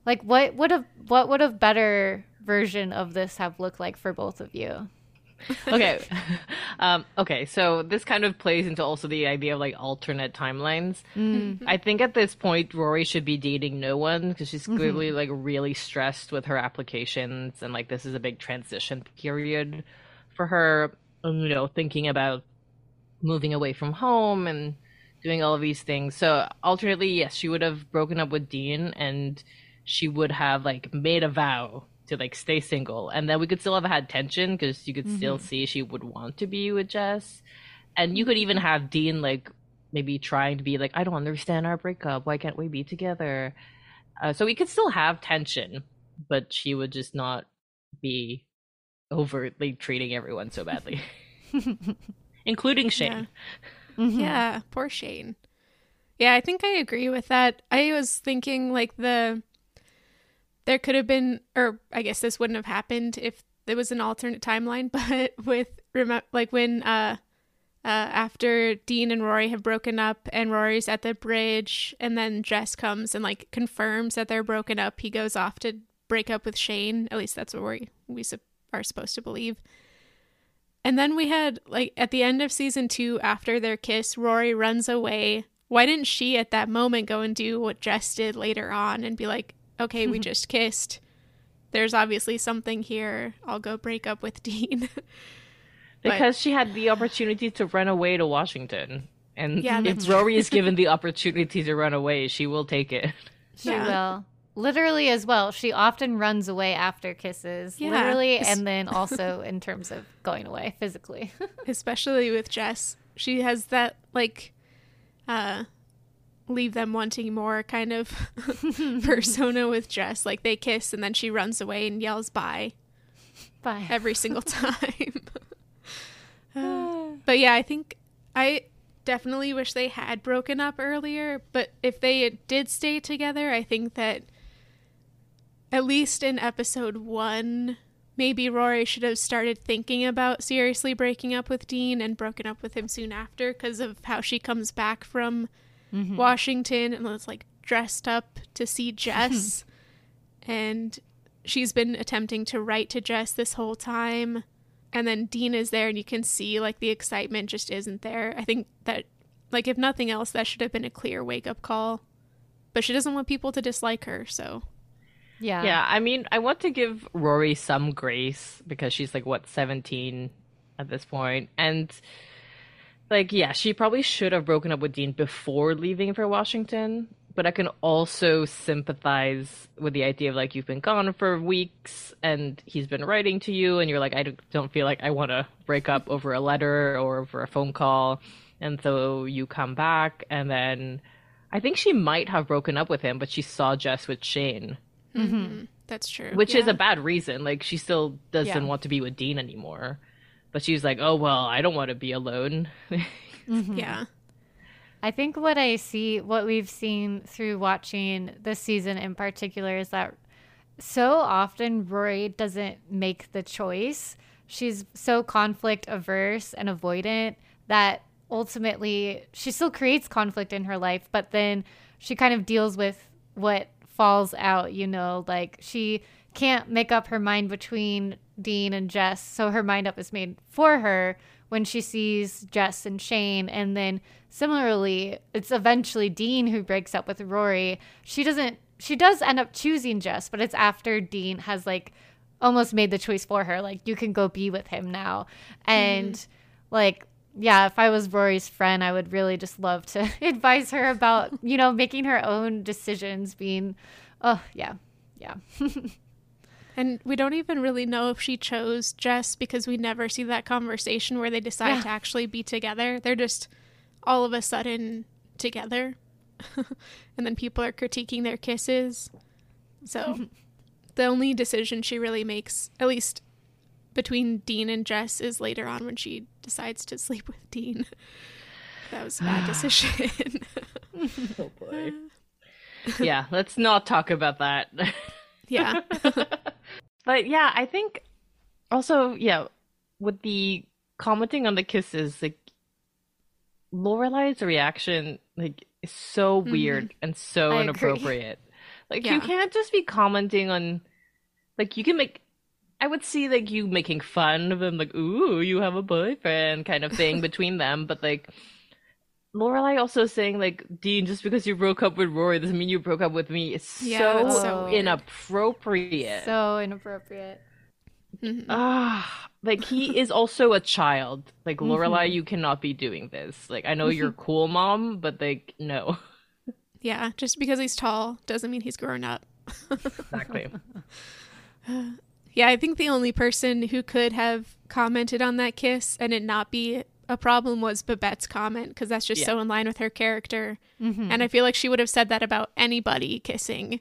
Like, what would have what would a better version of this have looked like for both of you? okay. um, okay, so this kind of plays into also the idea of like alternate timelines. Mm. I think at this point Rory should be dating no one because she's Mhm. clearly like really stressed with her applications and like this is a big transition period for her. um, You know, thinking about moving away from home and doing all of these things. So alternately, yes, she would have broken up with Dean and she would have like made a vow to like stay single and then we could still have had tension because you could still Mhm. see she would want to be with Jess and you could even have Dean like maybe trying to be like I don't understand our breakup why can't we be together uh, so we could still have tension but she would just not be overtly treating everyone so badly including Shane Mhm. Yeah, poor Shane. Yeah, I think I agree with that. I was thinking like the there could have been or I guess this wouldn't have happened if there was an alternate timeline, but with remember like when uh uh after Dean and Rory have broken up and Rory's at the bridge and then Jess comes and like confirms that they're broken up, he goes off to break up with Shane. At least that's what we we sup- are supposed to believe. And then we had like at the end of season 2 after their kiss, Rory runs away. Why didn't she at that moment go and do what Jess did later on and be like, "Okay, we just kissed. There's obviously something here. I'll go break up with Dean." But- because she had the opportunity to run away to Washington and Yeah, if that's Rory is given the opportunity to run away she will take it She Yeah. will. Literally as well. She often runs away after kisses. Yeah. Literally and then also in terms of going away physically. Especially with Jess. She has that like uh leave them wanting more kind of persona with Jess. Like they kiss and then she runs away and yells bye Bye. every single time. Uh, but yeah, I think I definitely wish they had broken up earlier. But if they did stay together, I think that at least in episode one, maybe Rory should have started thinking about seriously breaking up with Dean and broken up with him soon after because of how she comes back from Mhm. Washington and was like dressed up to see Jess. and she's been attempting to write to Jess this whole time. And then Dean is there and you can see like the excitement just isn't there. I think that like if nothing else that should have been a clear wake up call. But she doesn't want people to dislike her, so Yeah. yeah i mean i want to give rory some grace because she's like what 17 at this point and like yeah, she probably should have broken up with Dean before leaving for Washington. But I can also sympathize with the idea of like you've been gone for weeks and he's been writing to you and you're like I don't feel like I want to break up over a letter or over a phone call and so you come back and then I think she might have broken up with him but she saw Jess with Shane. Mm-hmm. That's true. Which is a bad reason. Like she still doesn't Yeah. want to be with Dean anymore. But she's like, "Oh well, I don't want to be alone." Mm-hmm. Yeah. I think what I see, what we've seen through watching this season in particular, is that so often Rory doesn't make the choice. She's so conflict averse and avoidant that ultimately she still creates conflict in her life, but then she kind of deals with what falls out, you know, like she can't make up her mind between Dean and Jess, so her mind up is made for her when she sees Jess and Shane. And then similarly, it's eventually Dean who breaks up with Rory. She doesn't, she does end up choosing Jess, but it's after Dean has like almost made the choice for her. Like, you can go be with him now. And mm-hmm. like, yeah, if I was Rory's friend, I would really just love to advise her about, you know, making her own decisions, being, oh, yeah, yeah. And we don't even really know if she chose Jess because we never see that conversation where they decide Yeah. to actually be together. They're just all of a sudden together. and then people are critiquing their kisses. So the only decision she really makes, at least between Dean and Jess, is later on when she decides to sleep with Dean. That was a bad decision. oh boy. yeah, let's not talk about that. yeah. But yeah, I think also yeah, with the commenting on the kisses, like Lorelai's reaction like is so mm-hmm. weird and so I agree. inappropriate. Like you can't just be commenting on like you can make I would see like you making fun of them like, ooh, you have a boyfriend kind of thing between them, but like Lorelai also saying like, Dean, just because you broke up with Rory doesn't mean you broke up with me. It's Yeah, so, so inappropriate. So inappropriate. Mhm. Ah, like he is also a child. Like Mm-hmm. Lorelai, you cannot be doing this. Like I know you're cool, mom, but like no. Yeah. Just because he's tall doesn't mean he's grown up. Exactly. Yeah, I think the only person who could have commented on that kiss and it not be a problem was Babette's comment because that's just Yeah. so in line with her character. Mm-hmm. And I feel like she would have said that about anybody kissing,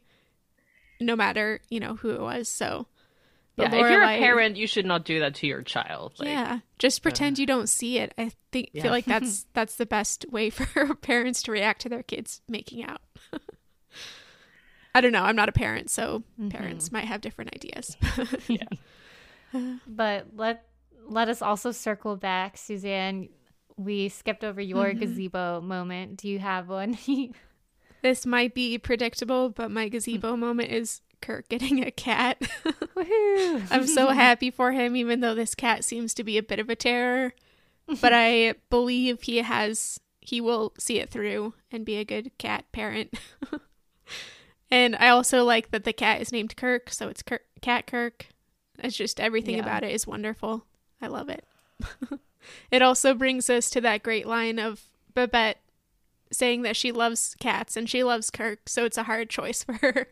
no matter, you know, who it was. So, yeah, if you're a parent, you should not do that to your child. Like, yeah, just pretend you don't see it. I think Yeah. feel like that's that's the best way for parents to react to their kids making out. I don't know. I'm not a parent, so parents might have different ideas. yeah. But let let us also circle back, Suzanne. We skipped over your Mm-hmm. gazebo moment. Do you have one? This might be predictable, but my gazebo moment is Kirk getting a cat. Woohoo! I'm so happy for him, even though this cat seems to be a bit of a terror. But I believe he has, he will see it through and be a good cat parent. and I also like that the cat is named Kirk, so it's Kirk, Cat Kirk. It's just everything Yeah. about it is wonderful. I love it. it also brings us to that great line of Babette saying that she loves cats and she loves Kirk, so it's a hard choice for her.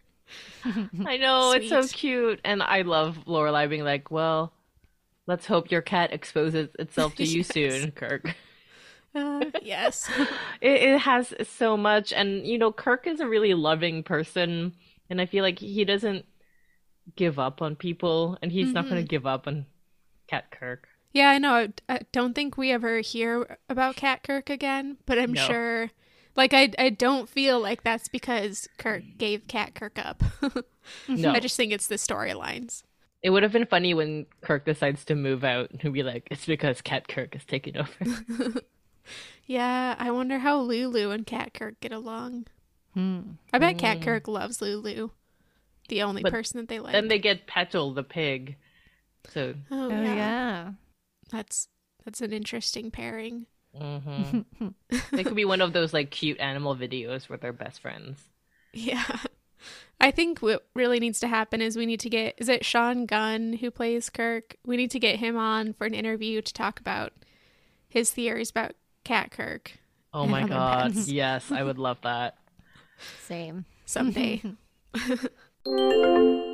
I know it's so cute, and I love Lorelai being like, "Well, let's hope your cat exposes itself to you Yes. soon, Kirk." Uh, yes. It, it has so much, and you know, Kirk is a really loving person, and I feel like he doesn't give up on people, and he's not going to give up on Cat Kirk. Yeah, I know. I, I don't think we ever hear about Cat Kirk again, but I'm No. sure. Like, I, I don't feel like that's because Kirk gave Cat Kirk up. No, I just think it's the storylines. it would have been funny when Kirk decides to move out and be like, "It's because Cat Kirk is taking over." Yeah, I wonder how Lulu and Cat Kirk get along. Hmm. I bet Cat Kirk loves Lulu, the only But person that they like. then they get Petal the pig, so oh, Oh yeah. yeah. that's that's an interesting pairing. hmm they could be one of those like cute animal videos where they're best friends. Yeah. I think what really needs to happen is we need to get is it Sean Gunn who plays Kirk? We need to get him on for an interview to talk about his theories about Cat Kirk Oh my god. Pence. Yes, I would love that. Same. someday.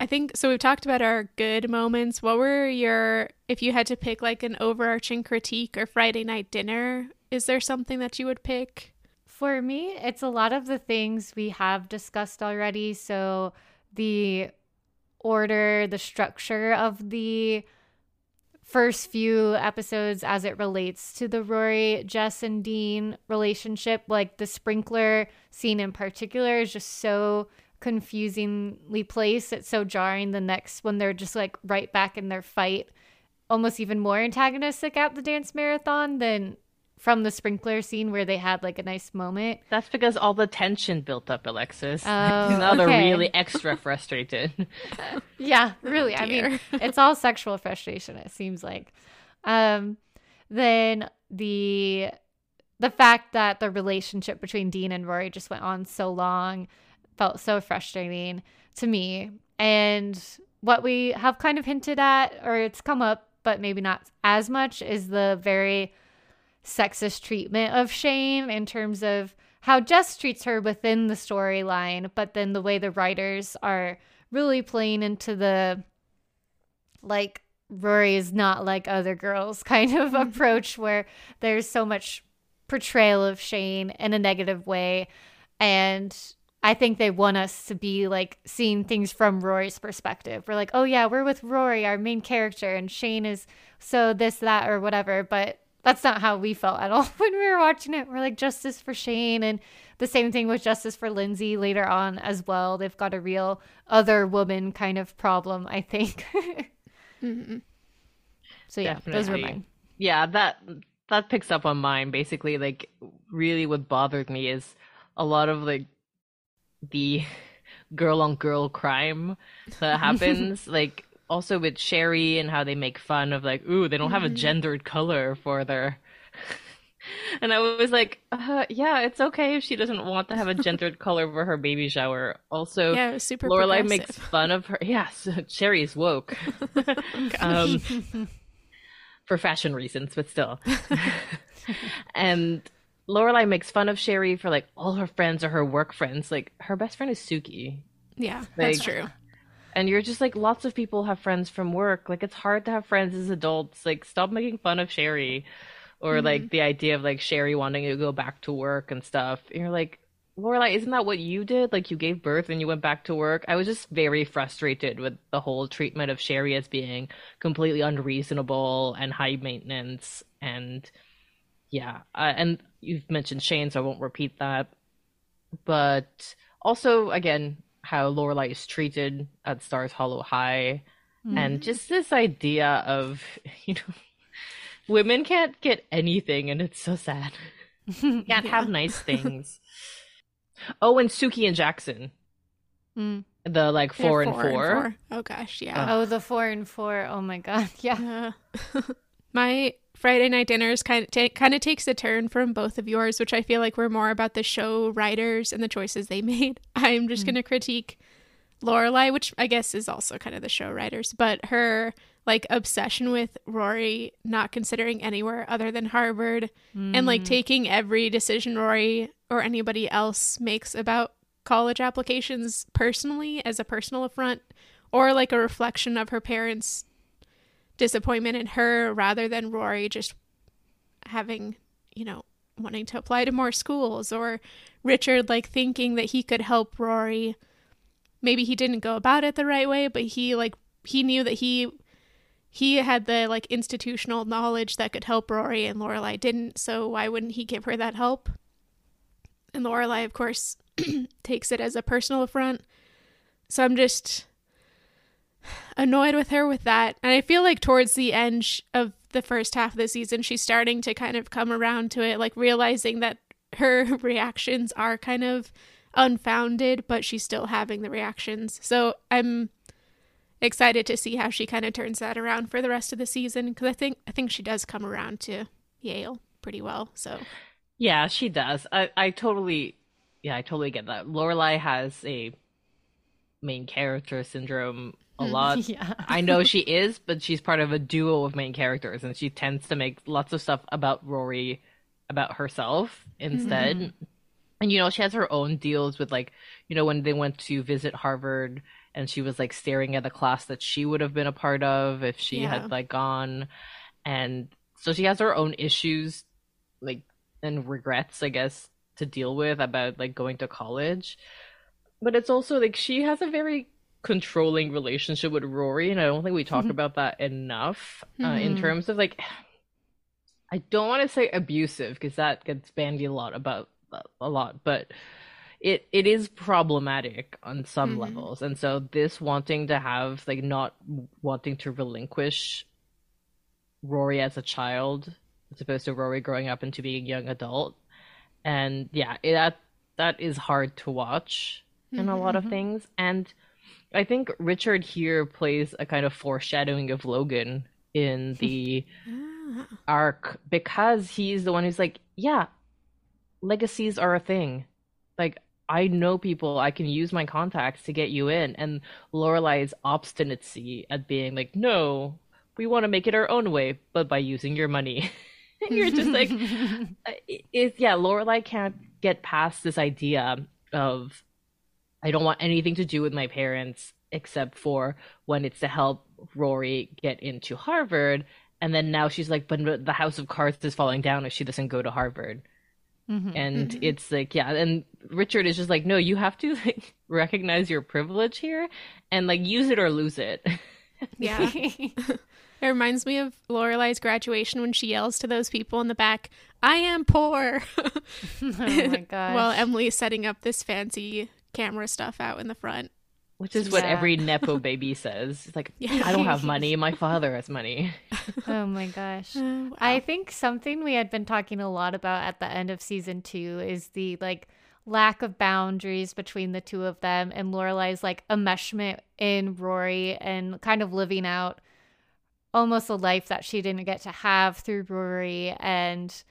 I think so. We've talked about our good moments. What were your, if you had to pick like an overarching critique or Friday night dinner, is there something that you would pick? For me, it's a lot of the things we have discussed already. So the order, the structure of the first few episodes as it relates to the Rory, Jess, and Dean relationship, like the sprinkler scene in particular, is just so confusingly placed. It's so jarring. The next when they're just like right back in their fight, almost even more antagonistic at the dance marathon than from the sprinkler scene where they had like a nice moment. That's because all the tension built up, Alexis. Oh, now they're really extra frustrated. Yeah, really. I mean, it's all sexual frustration. It seems like. Um, then the the fact that the relationship between Dean and Rory just went on so long felt so frustrating to me. And what we have kind of hinted at, or it's come up, but maybe not as much, is the very sexist treatment of Shane in terms of how Jess treats her within the storyline, but then the way the writers are really playing into the like Rory is not like other girls kind of mm-hmm. approach where there's so much portrayal of Shane in a negative way. And I think they want us to be like seeing things from Rory's perspective. We're like, oh yeah, we're with Rory, our main character, and Shane is so this, that, or whatever. But that's not how we felt at all when we were watching it. We're like, justice for Shane. And the same thing with justice for Lindsay later on as well. They've got a real other woman kind of problem, I think. Mm-hmm. So yeah, those were mine. yeah, that that picks up on mine. Basically, like really, what bothered me is a lot of like the girl on girl crime that happens. like also with Sherry and how they make fun of like, ooh, they don't have a gendered color for their. And I was like, uh, yeah, it's okay if she doesn't want to have a gendered color for her baby shower. Also, Yeah, super Lorelai makes fun of her. Yes, Sherry's woke. um, for fashion reasons, but still. and Lorelai makes fun of Sherry for like all her friends are her work friends. Like her best friend is Sookie. Yeah, that's true. And you're just like lots of people have friends from work. Like it's hard to have friends as adults. Like stop making fun of Sherry. Or like the idea of like Sherry wanting to go back to work and stuff. And you're like, Lorelai, isn't that what you did? Like you gave birth and you went back to work. I was just very frustrated with the whole treatment of Sherry as being completely unreasonable and high maintenance. And yeah, uh, and you've mentioned Shane, so I won't repeat that. But also, again, how Lorelai is treated at Stars Hollow High, and just this idea of you know, women can't get anything, and it's so sad. can't have nice things. Oh, and Sookie and Jackson, Mm. the like They're four, and four. Oh gosh, yeah. Oh, the four and four. Oh my god. Yeah. Uh, My Friday night dinners kind of ta- kind of takes a turn from both of yours, which I feel like we're more about the show writers and the choices they made. I'm just mm. going to critique Lorelai, which I guess is also kind of the show writers, but her like obsession with Rory not considering anywhere other than Harvard and like mm. taking every decision Rory or anybody else makes about college applications personally as a personal affront or like a reflection of her parents' disappointment in her rather than Rory just having, you know, wanting to apply to more schools or Richard like thinking that he could help Rory. Maybe he didn't go about it the right way, but he like he knew that he he had the like institutional knowledge that could help Rory and Lorelai didn't, so why wouldn't he give her that help? And Lorelai, of course, takes it as a personal affront. So I'm just annoyed with her with that. And I feel like towards the end of the first half of the season, she's starting to kind of come around to it, like realizing that her reactions are kind of unfounded, but she's still having the reactions. So I'm excited to see how she kind of turns that around for the rest of the season because I think I think she does come around to Yale pretty well. So Yeah, she does. I, I totally, yeah, I totally get that. Lorelai has a main character syndrome a mm, lot. Yeah. I know she is, but she's part of a duo of main characters, and she tends to make lots of stuff about Rory about herself instead. Mm-hmm. And you know, she has her own deals with like, you know, when they went to visit Harvard and she was like staring at a class that she would have been a part of if she Yeah. had like gone. And so she has her own issues like and regrets, I guess, to deal with about like going to college. But it's also like she has a very controlling relationship with Rory, and I don't think we talk about that enough uh, in Mhm. terms of like. I don't want to say abusive because that gets bandied a lot about a lot, but it it is problematic on some Mhm. levels, and so this wanting to have like not wanting to relinquish Rory as a child as opposed to Rory growing up into being a young adult, and yeah, it, that that is hard to watch in a lot of things, and I think Richard here plays a kind of foreshadowing of Logan in the ah, arc because he's the one who's like, yeah, legacies are a thing. Like, I know people, I can use my contacts to get you in. And Lorelai's obstinacy at being like, no, we want to make it our own way, but by using your money. and you're just like, uh, is yeah, Lorelai can't get past this idea of I don't want anything to do with my parents except for when it's to help Rory get into Harvard. And then now she's like, but the house of cards is falling down if she doesn't go to Harvard. Mhm. And it's like, yeah, and Richard is just like, no, you have to like recognize your privilege here and like use it or lose it. yeah. It reminds me of Lorelai's graduation when she yells to those people in the back, "I am poor." oh my gosh. While Emily's setting up this fancy camera stuff out in the front. Which is what Yeah. every Nepo baby says. It's like, Yeah. I don't have money. My father has money. oh my gosh. Uh, I think something we had been talking a lot about at the end of season two is the like lack of boundaries between the two of them and Lorelai's like enmeshment in Rory and kind of living out almost a life that she didn't get to have through Rory and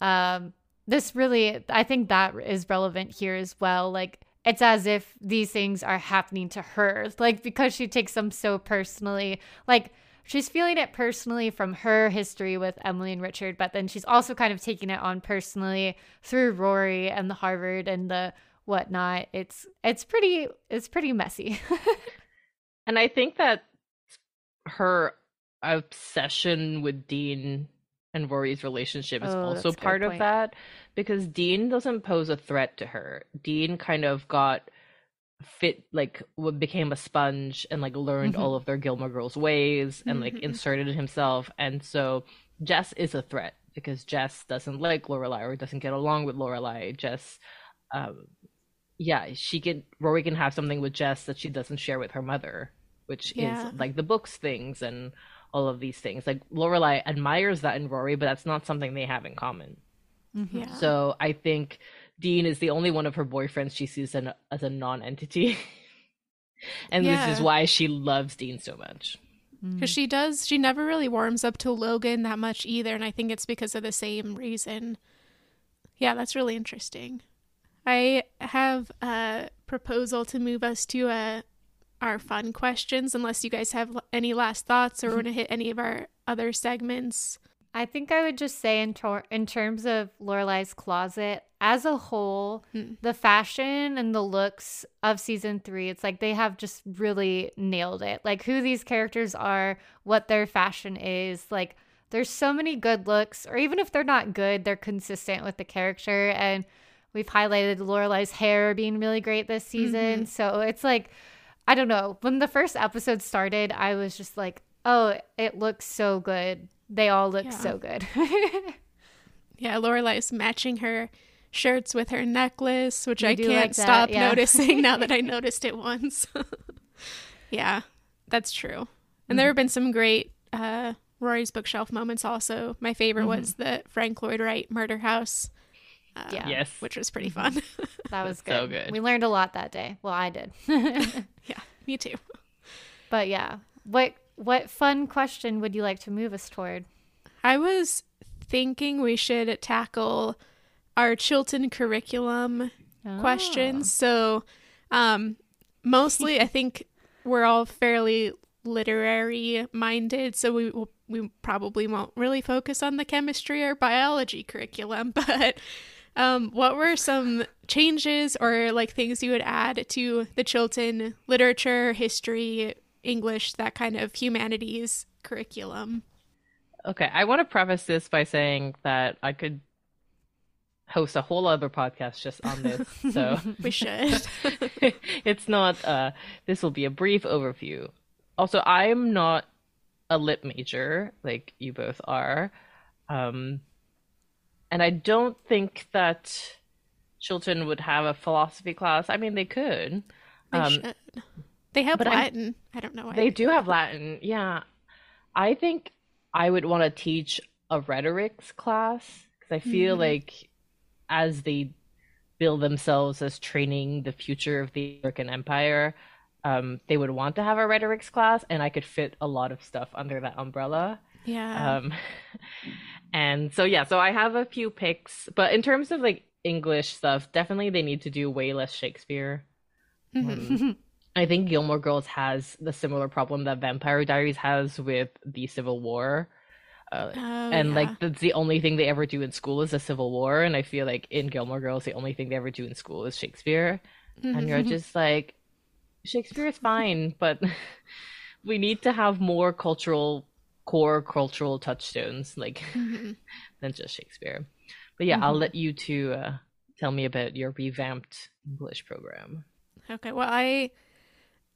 um this really I think that is relevant here as well like it's as if these things are happening to her like because she takes them so personally like she's feeling it personally from her history with Emily and Richard, but then she's also kind of taking it on personally through Rory and the Harvard and the whatnot. It's it's pretty it's pretty messy. And I think that her obsession with Dean and Rory's relationship is Oh, also that's a good part of that because Dean doesn't pose a threat to her. Dean kind of got fit like became a sponge and like learned Mhm. all of their Gilmore Girls ways and like Mhm. inserted himself and so Jess is a threat because Jess doesn't like Lorelai or doesn't get along with Lorelai. Jess um yeah, she can Rory can have something with Jess that she doesn't share with her mother, which Yeah. is like the books things and all of these things. Like Lorelai admires that in Rory, but that's not something they have in common. Yeah. So I think Dean is the only one of her boyfriends she sees an, as a non-entity. and this is why she loves Dean so much. because she does she never really warms up to logan that much either and i think it's because of the same reason yeah that's really interesting i have a proposal to move us to uh our fun questions unless you guys have any last thoughts or want to hit any of our other segments I think I would just say in tor- in terms of Lorelai's closet as a whole, hmm. the fashion and the looks of season 3, it's like they have just really nailed it. Like who these characters are, what their fashion is, like there's so many good looks or even if they're not good, they're consistent with the character and we've highlighted Lorelai's hair being really great this mm-hmm. season. So it's like I don't know. When the first episode started, I was just like, "Oh, it looks so good." They all look Yeah. so good. yeah lorelai's matching her shirts with her necklace which You i can't like stop yeah. noticing now that i noticed it once yeah that's true and there have been some great uh rory's bookshelf moments also my favorite was the frank lloyd wright murder house Yeah. Yes. which was pretty fun That was good. So good. We learned a lot that day. Well, I did. yeah me too but yeah. What what fun question would you like to move us toward? I was thinking we should tackle our Chilton curriculum Oh. questions. So, um, mostly I think we're all fairly literary minded, so we will, we probably won't really focus on the chemistry or biology curriculum. But um, what were some changes or like things you would add to the Chilton literature, history, English, that kind of humanities curriculum? Okay, I want to preface this by saying that I could host a whole other podcast just on this. So We should. it's not uh this will be a brief overview. Also, I'm not a lit major like you both are. Um and I don't think that Chilton would have a philosophy class. I mean, they could. They Um, should. They have but I'm- Latin. I don't know why. They do have Latin. Yeah. I think I would want to teach a rhetorics class because I feel like as they build themselves as training the future of the American Empire, um, they would want to have a rhetorics class, and I could fit a lot of stuff under that umbrella. Yeah. Um, and so yeah, so I have a few picks, but in terms of like English stuff, definitely they need to do way less Shakespeare. Um, I think Gilmore Girls has the similar problem that Vampire Diaries has with the Civil War. Uh, Oh, and yeah. like that's the only thing they ever do in school is the Civil War, and I feel like in Gilmore Girls the only thing they ever do in school is Shakespeare, and you're just like, Shakespeare is fine, but we need to have more cultural core cultural touchstones like Mhm. than just Shakespeare. But yeah, I'll let you two uh, tell me about your revamped English program. Okay. Well, I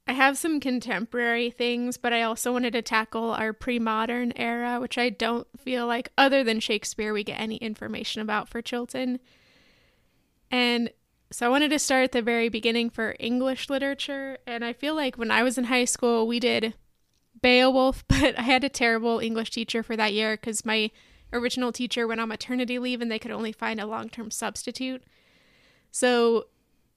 I have some contemporary things, but I also wanted to tackle our pre-modern era, which I don't feel like other than Shakespeare we get any information about for Chilton. And so I wanted to start at the very beginning for English literature, and I feel like when I was in high school we did Beowulf, but I had a terrible English teacher for that year cuz my original teacher went on maternity leave and they could only find a long-term substitute. So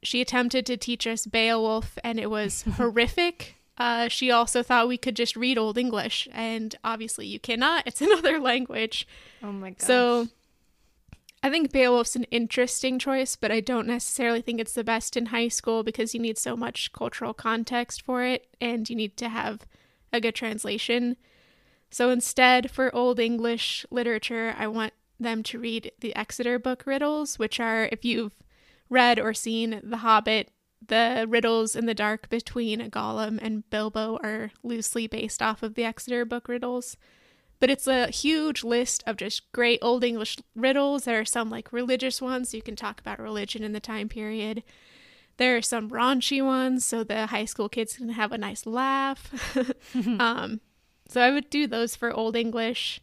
she attempted to teach us Beowulf, and it was horrific. Uh, she also thought we could just read Old English, and obviously you cannot. It's another language. Oh my god. So I think Beowulf's an interesting choice, but I don't necessarily think it's the best in high school because you need so much cultural context for it, and you need to have a good translation. So instead, for Old English literature, I want them to read the Exeter book riddles, which are, if you've read or seen The Hobbit, the riddles in the dark between Gollum and Bilbo are loosely based off of the Exeter book riddles. But it's a huge list of just great Old English riddles. There are some like religious ones, so you can talk about religion in the time period. There are some raunchy ones, so the high school kids can have a nice laugh. um, so I would do those for Old English.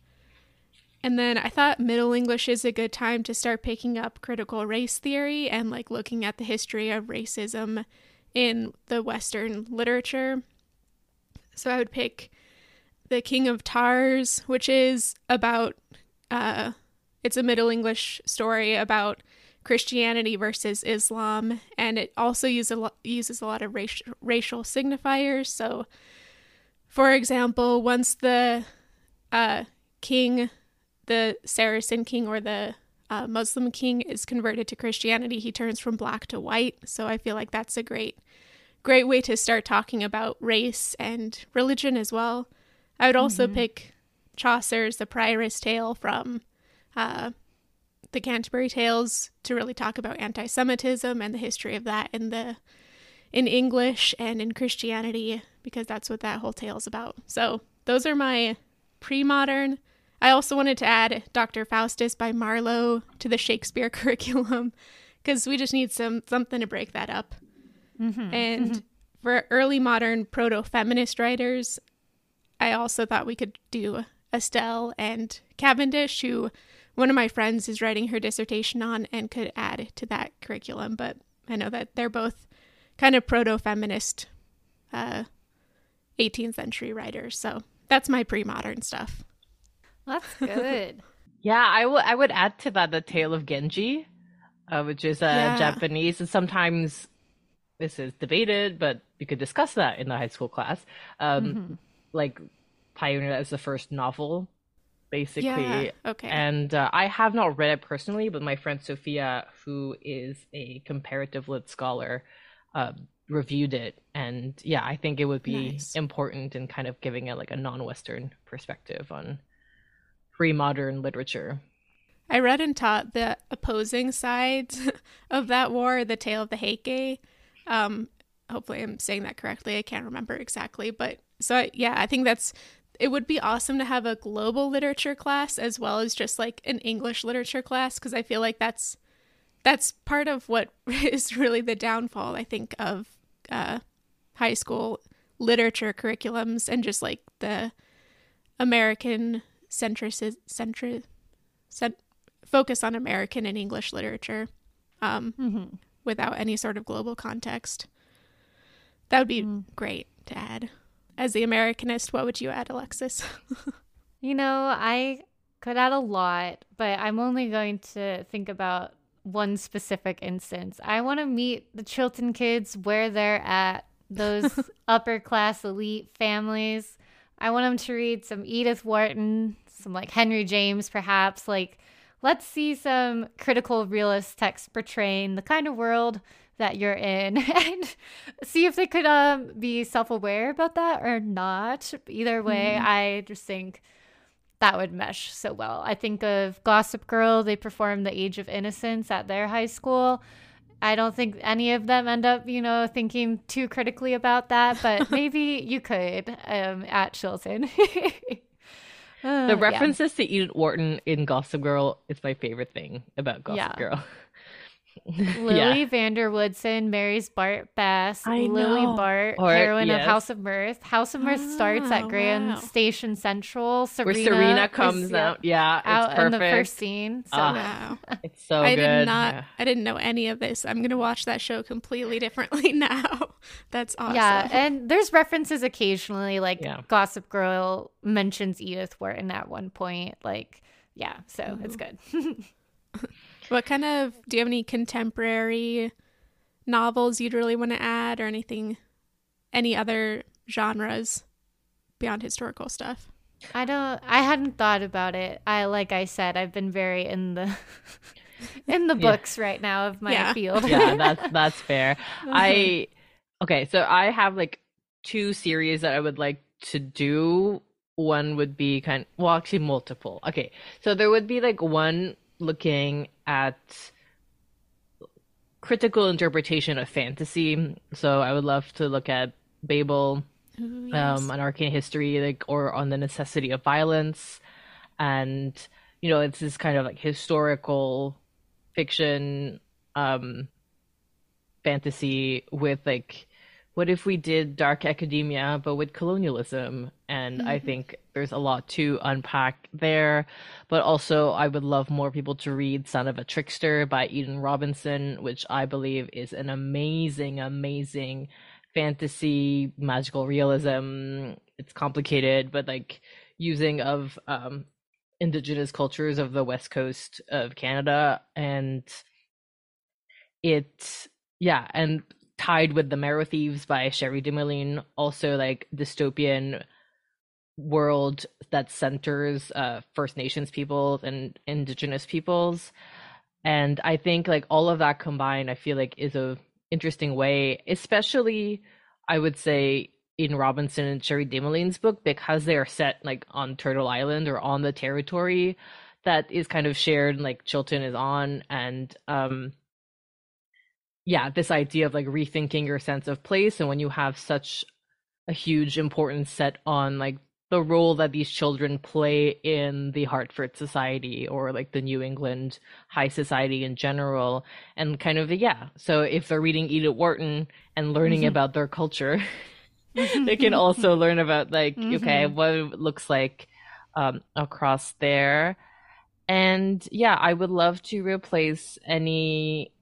And then I thought Middle English is a good time to start picking up critical race theory and like looking at the history of racism in the Western literature. So I would pick The King of Tars, which is about, uh, it's a Middle English story about Christianity versus Islam, and it also uses a lot, uses a lot of racial racial signifiers. So for example, once the uh, king, the Saracen king or the uh, Muslim king is converted to Christianity, he turns from black to white. So I feel like that's a great, great way to start talking about race and religion as well. I would also mm-hmm. pick Chaucer's The Prioress Tale from uh, the Canterbury Tales to really talk about anti-Semitism and the history of that in the in English and in Christianity because that's what that whole tale is about. So those are my pre-modern. I also wanted to add Dr. Faustus by Marlowe to the Shakespeare curriculum because we just need some something to break that up. Mm-hmm. And mm-hmm. for early modern proto-feminist writers, I also thought we could do Astell and Cavendish, who one of my friends is writing her dissertation on and could add to that curriculum. But I know that they're both kind of proto feminist uh, 18th century writers. So that's my pre modern stuff. That's good. yeah, I, w- I would add to that the tale of Genji, uh, which is uh, yeah. Japanese. And sometimes this is debated, but you could discuss that in the high school class. Um, mm-hmm. Like, pioneered as the first novel basically. Yeah, okay. And uh, I have not read it personally, but my friend Sophia, who is a comparative lit scholar, uh, reviewed it, and yeah, I think it would be nice. important in kind of giving it like a non-Western perspective on pre-modern literature. I read and taught the opposing sides of that war, the tale of the Heike. Um, hopefully, I'm saying that correctly. I can't remember exactly, but so yeah, I think that's it would be awesome to have a global literature class as well as just like an English literature class because I feel like that's that's part of what is really the downfall I think of uh, high school literature curriculums and just like the American centric centric cent- focus on American and English literature um, mm-hmm. without any sort of global context. That would be mm. great to add as the Americanist, what would you add, Alexis? you know, I could add a lot, but I'm only going to think about one specific instance. I want to meet the Chilton kids where they're at, those upper class elite families. I want them to read some Edith Wharton, some like Henry James, perhaps. Like, let's see some critical realist text portraying the kind of world that you're in and see if they could um be self-aware about that or not either way mm. i just think that would mesh so well i think of gossip girl they perform the age of innocence at their high school i don't think any of them end up you know thinking too critically about that but maybe you could um at chilton uh, the references yeah. to Edith Wharton in Gossip Girl is my favorite thing about Gossip yeah. Girl. Lily yeah. van der Woodsen marries Bart Bass. I Lily know. Bart, or, heroine yes. of House of Mirth. House of Mirth ah, starts at Grand wow. Station Central. Serena Where Serena comes is, out. Yeah, out in the first scene. So. Uh, wow, it's so I good. did not. Yeah. I didn't know any of this. I'm gonna watch that show completely differently now. That's awesome. Yeah, and there's references occasionally, like yeah. Gossip Girl mentions Edith Wharton at one point. Like, yeah, so Ooh. it's good. What kind of do you have any contemporary novels you'd really want to add or anything any other genres beyond historical stuff? I don't I hadn't thought about it. I like I said, I've been very in the in the books yeah. right now of my yeah. field. yeah, that's that's fair. I okay, so I have like two series that I would like to do. One would be kind well actually multiple. Okay. So there would be like one looking at critical interpretation of fantasy. So I would love to look at Babel, Ooh, yes. um, an arcane history, like or on the necessity of violence, and you know it's this kind of like historical fiction um fantasy with like what if we did dark academia but with colonialism? And mm-hmm. i think there's a lot to unpack there. But also i would love more people to read son of a trickster by eden robinson which i believe is an amazing amazing fantasy magical realism. It's complicated but like using of um indigenous cultures of the west coast of canada and it yeah and tied with the Marrow Thieves by Cherie Dimaline, also like dystopian world that centers uh, First Nations peoples and Indigenous peoples. And I think like all of that combined, I feel like is a interesting way, especially I would say in Robinson and Cherie Dimaline's book because they are set like on Turtle Island or on the territory that is kind of shared like Chilton is on and um yeah, this idea of like rethinking your sense of place and when you have such a huge importance set on like the role that these children play in the Hartford Society or like the New England High Society in general. And kind of, yeah. So if they're reading Edith Wharton and learning mm-hmm. about their culture, they can also learn about like, mm-hmm. okay, what it looks like um, across there. And yeah, I would love to replace any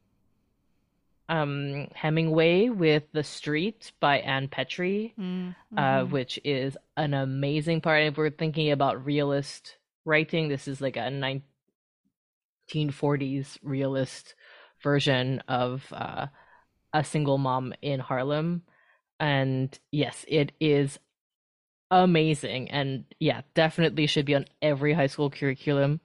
um, Hemingway with The Street by Ann uh, mm-hmm. uh, which is an amazing part. If we're thinking about realist writing, this is like a 1940s realist version of uh, a single mom in Harlem. And yes, it is amazing. And yeah, definitely should be on every high school curriculum.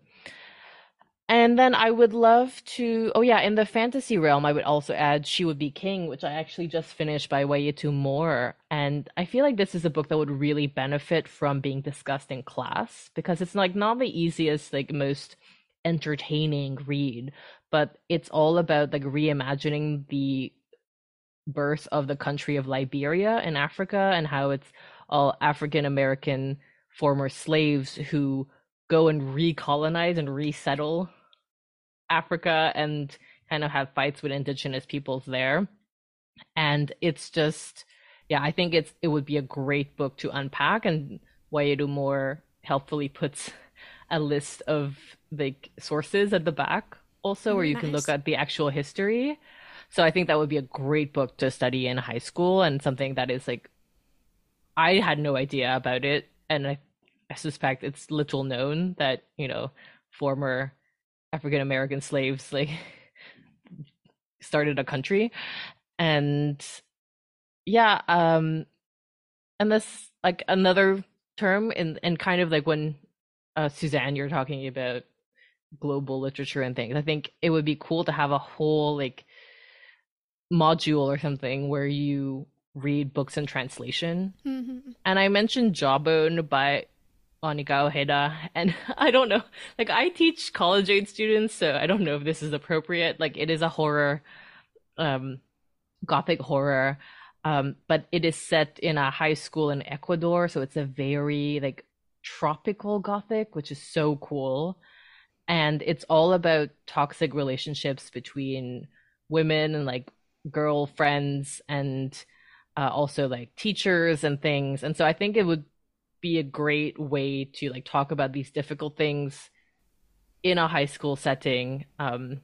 And then I would love to. Oh yeah, in the fantasy realm, I would also add "She Would Be King," which I actually just finished by Wayétu Moore, and I feel like this is a book that would really benefit from being discussed in class because it's like not the easiest, like most entertaining read, but it's all about like reimagining the birth of the country of Liberia in Africa and how it's all African American former slaves who go and recolonize and resettle Africa and kind of have fights with indigenous peoples there. And it's just, yeah, I think it's it would be a great book to unpack. And Wayétu Moore helpfully puts a list of like sources at the back also, where you nice. can look at the actual history. So I think that would be a great book to study in high school and something that is like I had no idea about it, and I, I suspect it's little known that you know former African American slaves like started a country and yeah um and this like another term in and kind of like when uh Suzanne you're talking about global literature and things I think it would be cool to have a whole like module or something where you read books in translation mm-hmm. and I mentioned Jawbone by Monica Ojeda. And I don't know, like I teach college age students, so I don't know if this is appropriate. Like it is a horror, um, gothic horror, um, but it is set in a high school in Ecuador, so it's a very like tropical gothic, which is so cool. And it's all about toxic relationships between women and like girlfriends and uh, also like teachers and things. And so I think it would be a great way to like talk about these difficult things in a high school setting um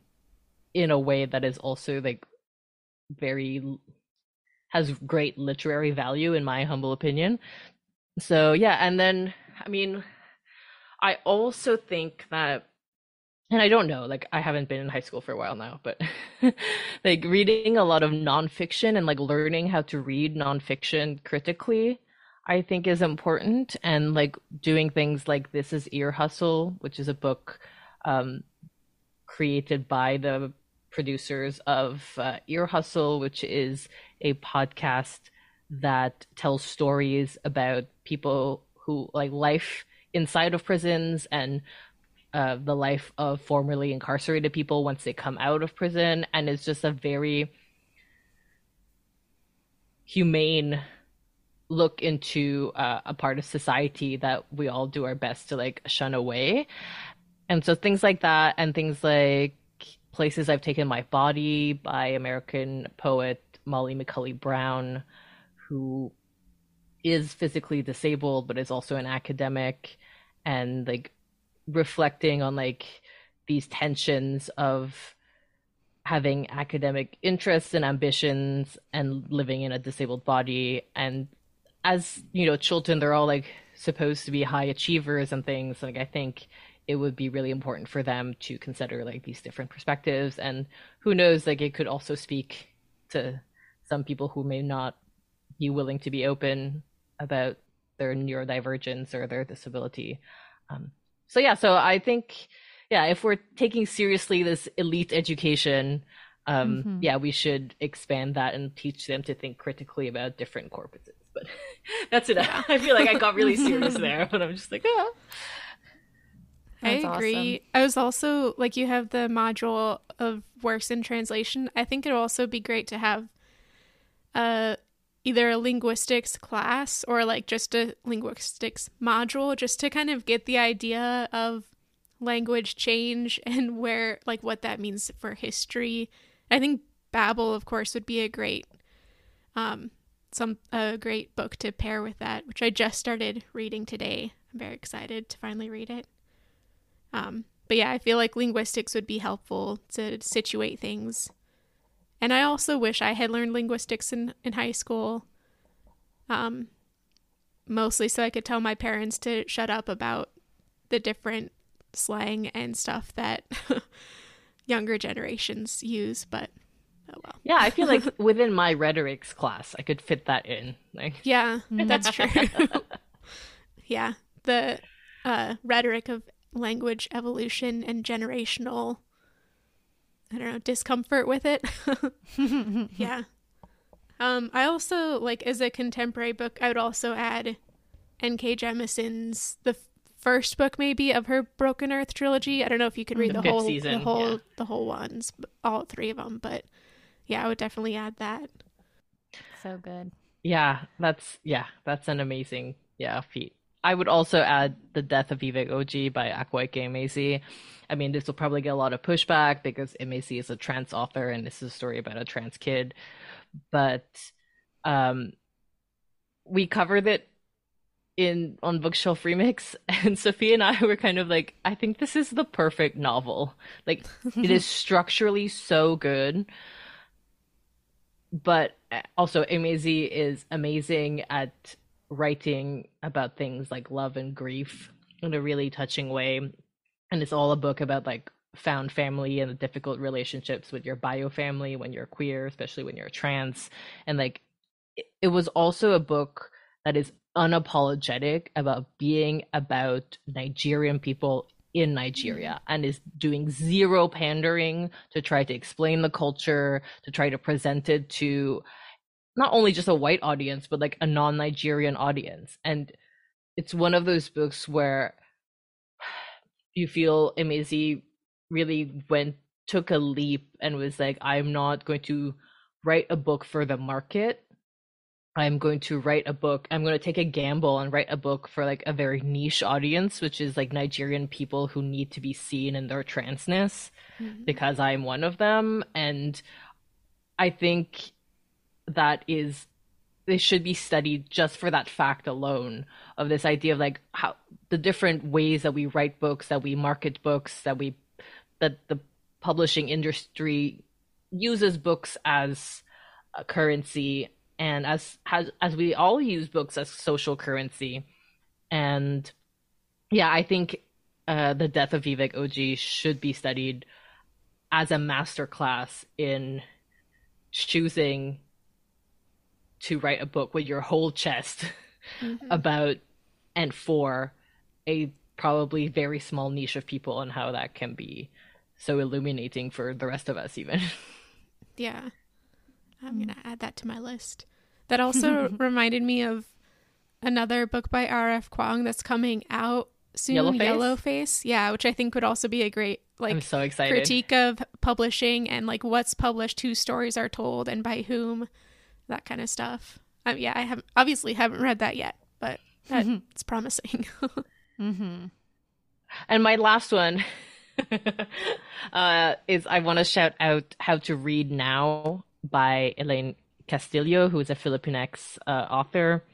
in a way that is also like very has great literary value in my humble opinion. So yeah and then i mean i also think that and i don't know like i haven't been in high school for a while now but like reading a lot of nonfiction and like learning how to read nonfiction critically I think is important and like doing things like this is ear hustle which is a book um, created by the producers of uh, ear hustle which is a podcast that tells stories about people who like life inside of prisons and uh, the life of formerly incarcerated people once they come out of prison and it's just a very humane look into uh, a part of society that we all do our best to like shun away. And so things like that, and things like Places I've Taken My Body by American poet Molly McCully Brown, who is physically disabled but is also an academic and like reflecting on like these tensions of having academic interests and ambitions and living in a disabled body and as you know, children, they're all like supposed to be high achievers and things. Like I think it would be really important for them to consider like these different perspectives, and who knows, like it could also speak to some people who may not be willing to be open about their neurodivergence or their disability. Um, so yeah, so I think yeah, if we're taking seriously this elite education, um, mm-hmm. yeah, we should expand that and teach them to think critically about different corpuses. But that's it. I feel like I got really serious there, but I'm just like, ah. That's I agree. Awesome. I was also like you have the module of works in translation. I think it'll also be great to have uh either a linguistics class or like just a linguistics module just to kind of get the idea of language change and where like what that means for history. I think Babel of course would be a great um some a great book to pair with that, which I just started reading today. I'm very excited to finally read it. Um but yeah, I feel like linguistics would be helpful to situate things. And I also wish I had learned linguistics in, in high school. Um mostly so I could tell my parents to shut up about the different slang and stuff that younger generations use, but oh well. Yeah, I feel like within my rhetorics class, I could fit that in. Like, yeah, that's true. yeah, the uh, rhetoric of language evolution and generational, I don't know, discomfort with it. yeah. Um, I also like as a contemporary book, I would also add N.K. Jemisin's The first book maybe of her Broken Earth trilogy. I don't know if you could read the, the whole season, the whole yeah. the whole ones, all three of them, but yeah, I would definitely add that. So good. Yeah, that's yeah, that's an amazing yeah feat. I would also add The Death of Vivek Oji by Akwaeke Emezi. I mean, this will probably get a lot of pushback because Emezi is a trans author and this is a story about a trans kid. But um, we covered it in on bookshelf remix and sophie and i were kind of like i think this is the perfect novel like it is structurally so good but uh, also Emezi is amazing at writing about things like love and grief in a really touching way. And it's all a book about like found family and the difficult relationships with your bio family when you're queer especially when you're trans. And like it was also a book that is unapologetic about being about Nigerian people in Nigeria and is doing zero pandering to try to explain the culture, to try to present it to not only just a white audience, but like a non Nigerian audience. And it's one of those books where you feel Emezi really went, took a leap and was like, I'm not going to write a book for the market. I'm going to write a book. I'm going to take a gamble and write a book for like a very niche audience, which is like Nigerian people who need to be seen in their transness mm-hmm. because I'm one of them. And I think that is, they should be studied just for that fact alone of this idea of like how the different ways that we write books, that we market books, that we, that the publishing industry uses books as a currency and as has as we all use books as social currency. And yeah i think uh, the death of vivek oji should be studied as a master class in choosing to write a book with your whole chest mm-hmm. about and for a probably very small niche of people and how that can be so illuminating for the rest of us even. Yeah. I'm gonna add that to my list that also reminded me of another book by R.F. Kuang that's coming out soon, Yellowface? Yellowface. Yeah, which I think would also be a great like I'm so excited. critique of publishing and like what's published, whose stories are told, and by whom, that kind of stuff. Um, yeah, I have obviously haven't read that yet, but it's promising. mm-hmm. And my last one uh, is I want to shout out "How to Read Now" by Elaine Castillo, who is a Filipinx uh, author,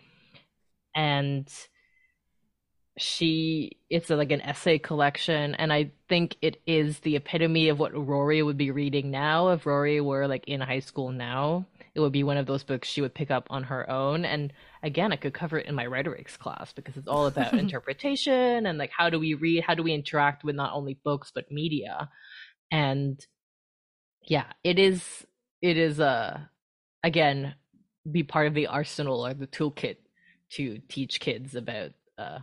and she it's a, like an essay collection. And i think it is the epitome of what rory would be reading now. If rory were like in high school now it would be one of those books she would pick up on her own. And again i could cover it in my rhetorics class because it's all about interpretation and like how do we read how do we interact with not only books but media. And yeah it is it is a again be part of the arsenal or the toolkit to teach kids about uh,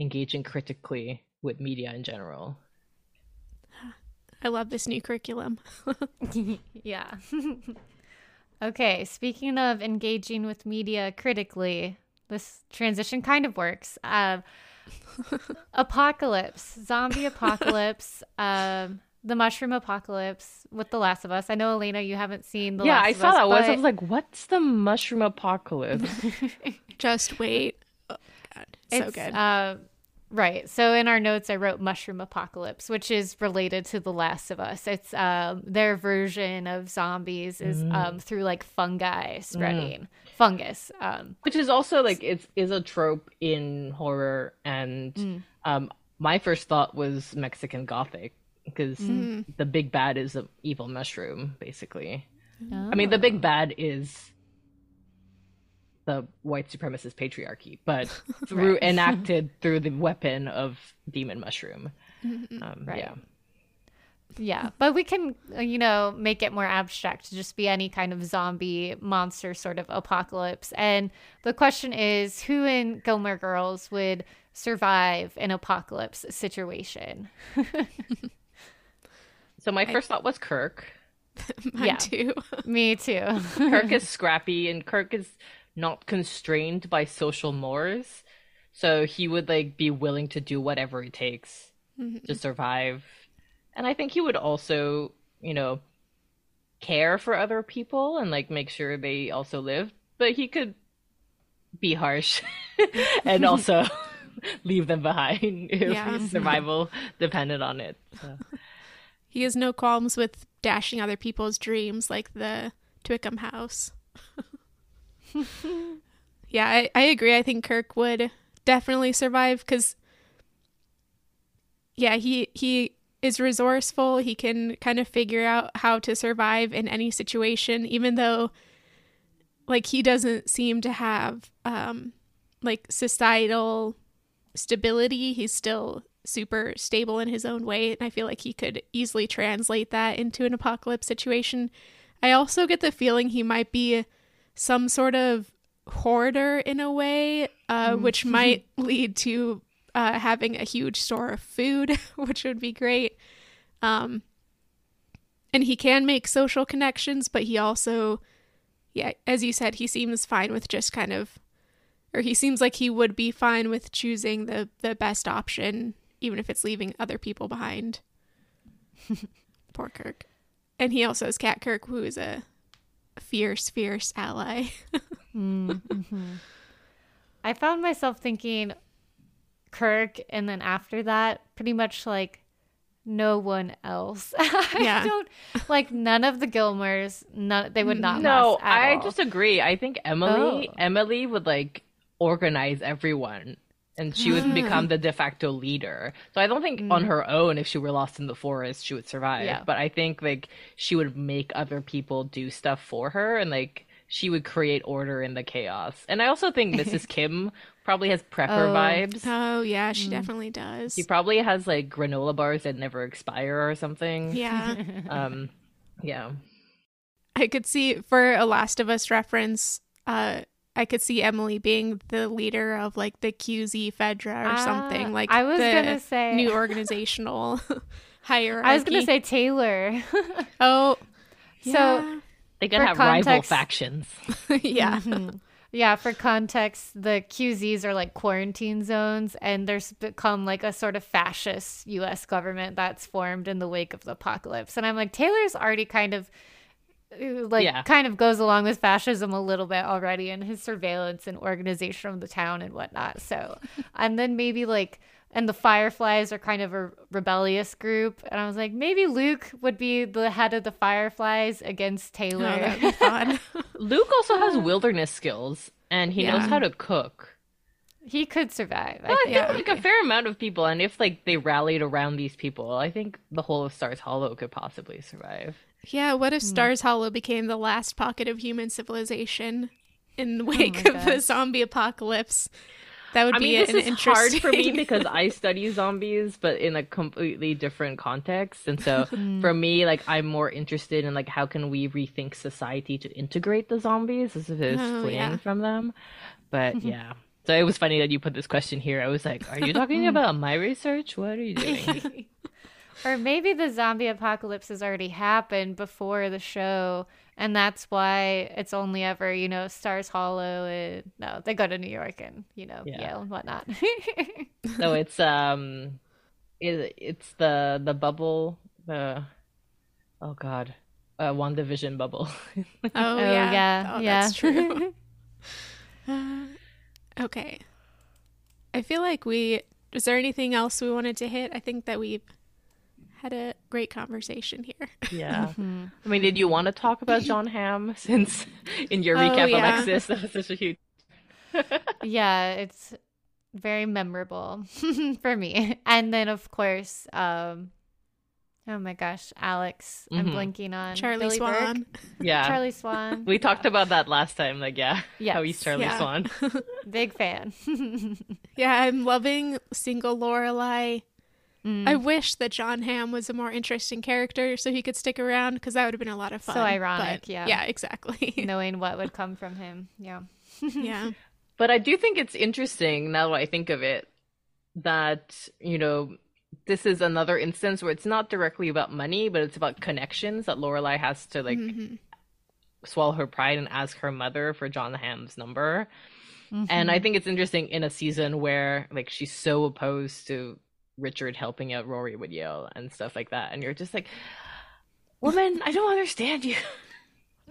engaging critically with media in general. I love this new curriculum. yeah. okay, speaking of engaging with media critically, this transition kind of works. Uh, apocalypse, zombie apocalypse, um, the mushroom apocalypse with The Last of Us. I know, Élaina, you haven't seen The yeah, Last I of saw Us, that once. I was like, "What's the mushroom apocalypse?" Just wait. Oh, God. So good. Uh, right. So in our notes, I wrote mushroom apocalypse, which is related to The Last of Us. It's um, their version of zombies is um, through like fungi spreading fungus. Um, which is also like it's is a trope in horror and um my first thought was mexican gothic because the big bad is an evil mushroom basically. I mean the big bad is the white supremacist patriarchy but through enacted through the weapon of demon mushroom. Um, Right. yeah. Yeah, but we can, uh, you know, make it more abstract to just be any kind of zombie monster sort of apocalypse. And the question is, who in Gilmore Girls would survive an apocalypse situation? so my first thought was kirk Mine yeah. too. Me too. Kirk is scrappy and Kirk is not constrained by social mores. So he would like be willing to do whatever it takes mm-hmm. to survive. And I think he would also, you know, care for other people and like make sure they also live, but he could be harsh and also leave them behind if Yeah. survival depended on it. So. He has no qualms with dashing other people's dreams like the Twickham house. yeah, I, I agree. I think Kirk would definitely survive because, yeah, he he is resourceful. He can kind of figure out how to survive in any situation, even though, like, he doesn't seem to have um, like societal stability. He's still super stable in his own way, and I feel like he could easily translate that into an apocalypse situation. I also get the feeling he might be some sort of hoarder in a way, uh, which might lead to uh, having a huge store of food, which would be great. Um, and he can make social connections, but he also, yeah, as you said, he seems fine with just kind of, or he seems like he would be fine with choosing the the best option, even if it's leaving other people behind. Poor Kirk. And he also has Cat Kirk, who is a fierce, fierce ally. Mm-hmm. I found myself thinking Kirk, and then after that, pretty much like no one else. I Yeah. don't like none of the Gilmores. None, they would not. No, last at I all. agree. I think Emily Oh. Emily would like organize everyone and she would become the de facto leader. So I don't think on her own if she were lost in the forest she would survive. Yeah. But I think like she would make other people do stuff for her and like she would create order in the chaos. And I also think Mrs. Kim probably has prepper Oh. vibes. oh, yeah, she definitely does. She probably has like granola bars that never expire or something. yeah. Um yeah. I could see for a Last of Us reference, uh, I could see Emily being the leader of like the QZ Fedra or Ah, something like I was the gonna say- new organizational hierarchy. I was gonna say Taylor. oh, So yeah. They can For have rival factions. yeah, yeah, for context, the QZs are like quarantine zones, and there's become like a sort of fascist U.S. government that's formed in the wake of the apocalypse. And I'm like, Taylor's already kind of uh, like Yeah. kind of goes along with fascism a little bit already in his surveillance and organization of the town and whatnot. So, and then maybe like, and the Fireflies are kind of a rebellious group. And I was like, maybe Luke would be the head of the Fireflies against oh, Taylor. fun. Luke also has wilderness skills and he knows how to cook. he could survive. I I think. think like a fair amount of people, and if like they rallied around these people, I think the whole of Stars Hollow could possibly survive. Yeah, what if Hmm. Stars Hollow became the last pocket of human civilization in the wake of the Oh zombie apocalypse? That would I be mean, this is interesting. hard for me because I study zombies, but in a completely different context. And so for me, like I'm more interested in like how can we rethink society to integrate the zombies as opposed to Oh, fleeing yeah. from them. But yeah, So it was funny that you put this question here. I was like, "Are you talking about my research? What are you doing?" Or maybe the zombie apocalypse has already happened before the show, and that's why it's only ever, you know, Stars Hollow and no, they go to New York and, you know, Yeah. Yale and whatnot. so it's um, it, it's the the bubble the oh god, uh, WandaVision bubble. Oh, Oh, yeah. yeah, Oh, yeah. that's true. Uh, okay. I feel like we. Is there anything else we wanted to hit? I think that we've had a great conversation here. yeah. Mm-hmm. I mean, did you want to talk about Jon Hamm since in your Oh, recap, yeah. Alexis, that was such a huge. yeah, it's very memorable for me. And then of course, um oh my gosh, Alex, I'm Mhm. blinking on Charlie Billy Burke. Swan. Yeah. Charlie Swan. We talked about that last time. Like, yeah, how he's Charlie Yeah. Swan. Big fan. Yeah, I'm loving single Lorelai. Mm. I wish that Jon Hamm was a more interesting character so he could stick around because that would have been a lot of fun. So ironic, but- yeah. Yeah, exactly. Knowing what would come from him. Yeah. yeah. But I do think it's interesting now that I think of it that, you know, this is another instance where it's not directly about money, but it's about connections that Lorelai has to like Mhm. swallow her pride and ask her mother for Jon Hamm's number. And Mm-hmm. I think it's interesting in a season where like she's so opposed to Richard helping out Rory with Yale and stuff like that. And you're just like, woman, I don't understand you.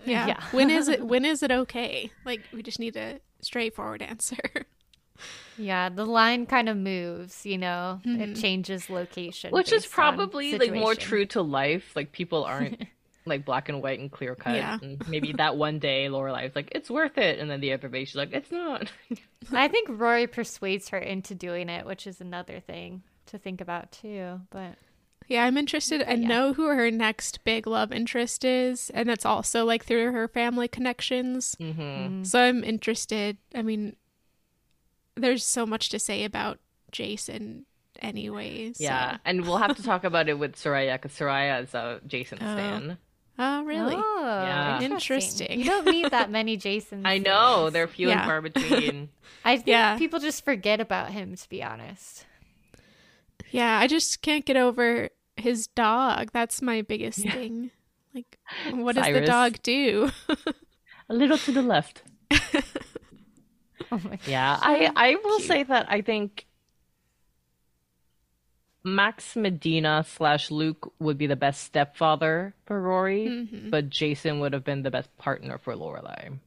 Yeah. Yeah. when is it when is it okay? Like we just need a straightforward answer. Yeah, the line kind of moves, you know. It Mhm. changes location. Which is probably like more true to life. Like people aren't like black and white and clear cut. Yeah. And maybe that one day Lorelai's like, it's worth it. And then the other day she's like, it's not. I think Rory persuades her into doing it, which is another thing to think about too. But Yeah, I'm interested. I yeah. know who her next big love interest is, and that's also like through her family connections. hmm Mm-hmm. So I'm interested. I mean, there's so much to say about Jason, anyways. so- Yeah. And we'll have to talk about it with Soraya because Soraya is a Jason Oh. stan. Oh, really? Oh, Yeah. Interesting. You don't meet that many Jasons. I know. fans. They're few Yeah. and far between. I think Yeah. people just forget about him, to be honest. Yeah, I just can't get over his dog. That's my biggest thing. Like, what does the dog do? a little to the left. Oh my Yeah, I I will say that I think Max Medina slash Luke would be the best stepfather for Rory, Mhm. but Jason would have been the best partner for Lorelai.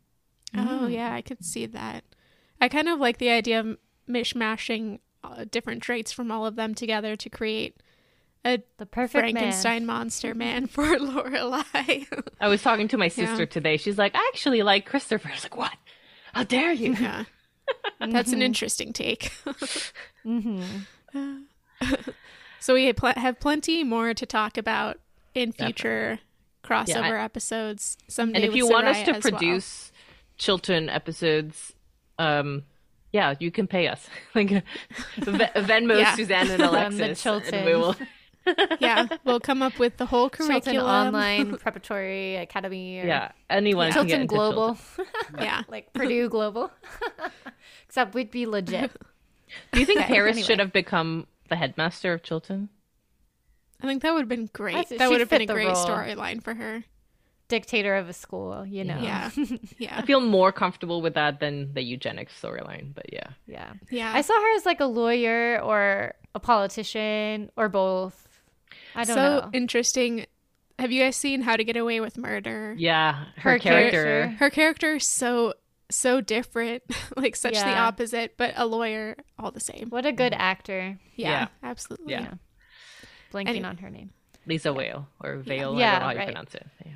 Oh, yeah, I could see that. I kind of like the idea of mishmashing different traits from all of them together to create a The perfect Frankenstein man. monster man for Lorelai. I was talking to my Yeah. sister today. She's like, I actually like Christopher. I was like, what? How dare you? yeah, that's an interesting take. Mm-hmm. so we pl- have plenty more to talk about in future crossover Yeah, I- episodes. Someday And if with you want us to as well. produce Chilton episodes, um, yeah, you can pay us. like Venmo Yeah. Suzanne and Alexis, Chilton. and we will. yeah, we'll come up with the whole curriculum. Chilton. Online Preparatory Academy. Or Yeah, anyone can Chilton Global. yeah, like Purdue Global. Except we'd be legit. Do you think Okay, Paris anyway. should have become the headmaster of Chilton? I think that would have been great. That's- that she'd have been a great storyline for her. Dictator of a school, you know. Yeah, yeah, I feel more comfortable with that than the eugenics storyline, but yeah. Yeah. yeah. I saw her as like a lawyer or a politician or both. I don't so know. So interesting. Have you guys seen How to Get Away with Murder? Yeah, her, Her character. character. Her character is so so different, like such the opposite, but a lawyer all the same. What a good actor. Yeah, Yeah. absolutely. Yeah. Yeah. Blanking Anyway. on her name. Lisa Whale or Vale, I Yeah, don't know how you right. pronounce it. Yeah.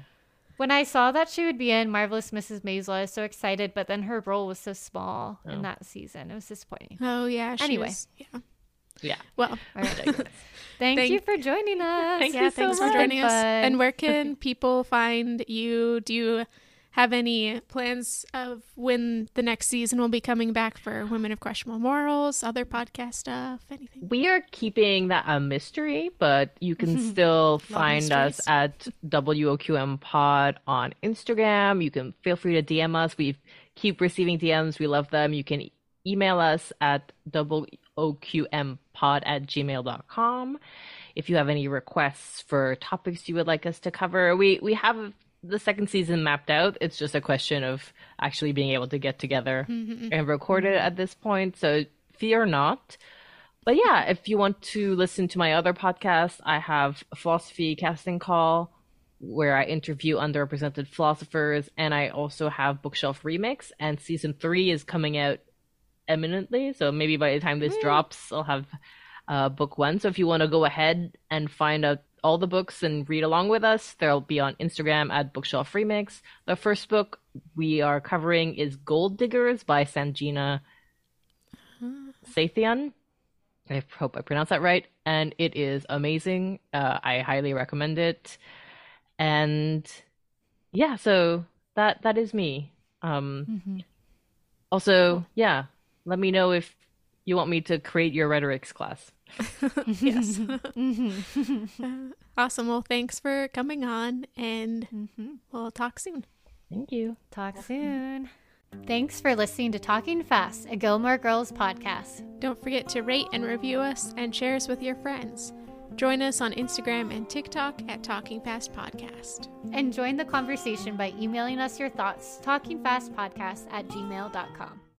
When I saw that she would be in Marvelous Mrs. Maisel, I was so excited, but then her role was so small Oh. in that season. It was disappointing. Oh yeah. She Anyway. was- yeah. Yeah. Well, All right. I digress. Thank, Thank- you for joining us. Thank yeah. you so thanks for joining us. And where can people find you? Do you have any plans of when the next season will be coming back for Women of Questionable Morals, other podcast stuff, anything? We are keeping that a mystery, but you can mm-hmm. still find us at WOQM Pod on Instagram. You can feel free to DM us. We keep receiving DMs. We love them. You can email us at oqmpod at gmail.com if you have any requests for topics you would like us to cover. We we have the second season mapped out. It's just a question of actually being able to get together mm-hmm, mm-hmm. and record it at this point. So fear not. But yeah, if you want to listen to my other podcast, I have Philosophy Casting Call, where I interview underrepresented philosophers, and I also have Bookshelf Remix, and season three is coming out eminently. So maybe by the time this mm. drops, I'll have uh, book one. So if you want to go ahead and find out all the books and read along with us, they'll be on Instagram at Bookshelf Remix. The first book we are covering is Gold Diggers by Sanjena Sathian. I hope I pronounced that right. And it is amazing. Uh, I highly recommend it. And yeah, so that that is me. Um, Also, yeah, let me know if you want me to create your rhetorics class. yes. awesome. Well, thanks for coming on, and mm-hmm. we'll talk soon. Thank you. Talk soon. Thanks for listening to Talking Fast, a Gilmore Girls podcast. Don't forget to rate and review us and share us with your friends. Join us on Instagram and TikTok at Talking Fast Podcast. And join the conversation by emailing us your thoughts, talkingfastpodcast at gmail.com.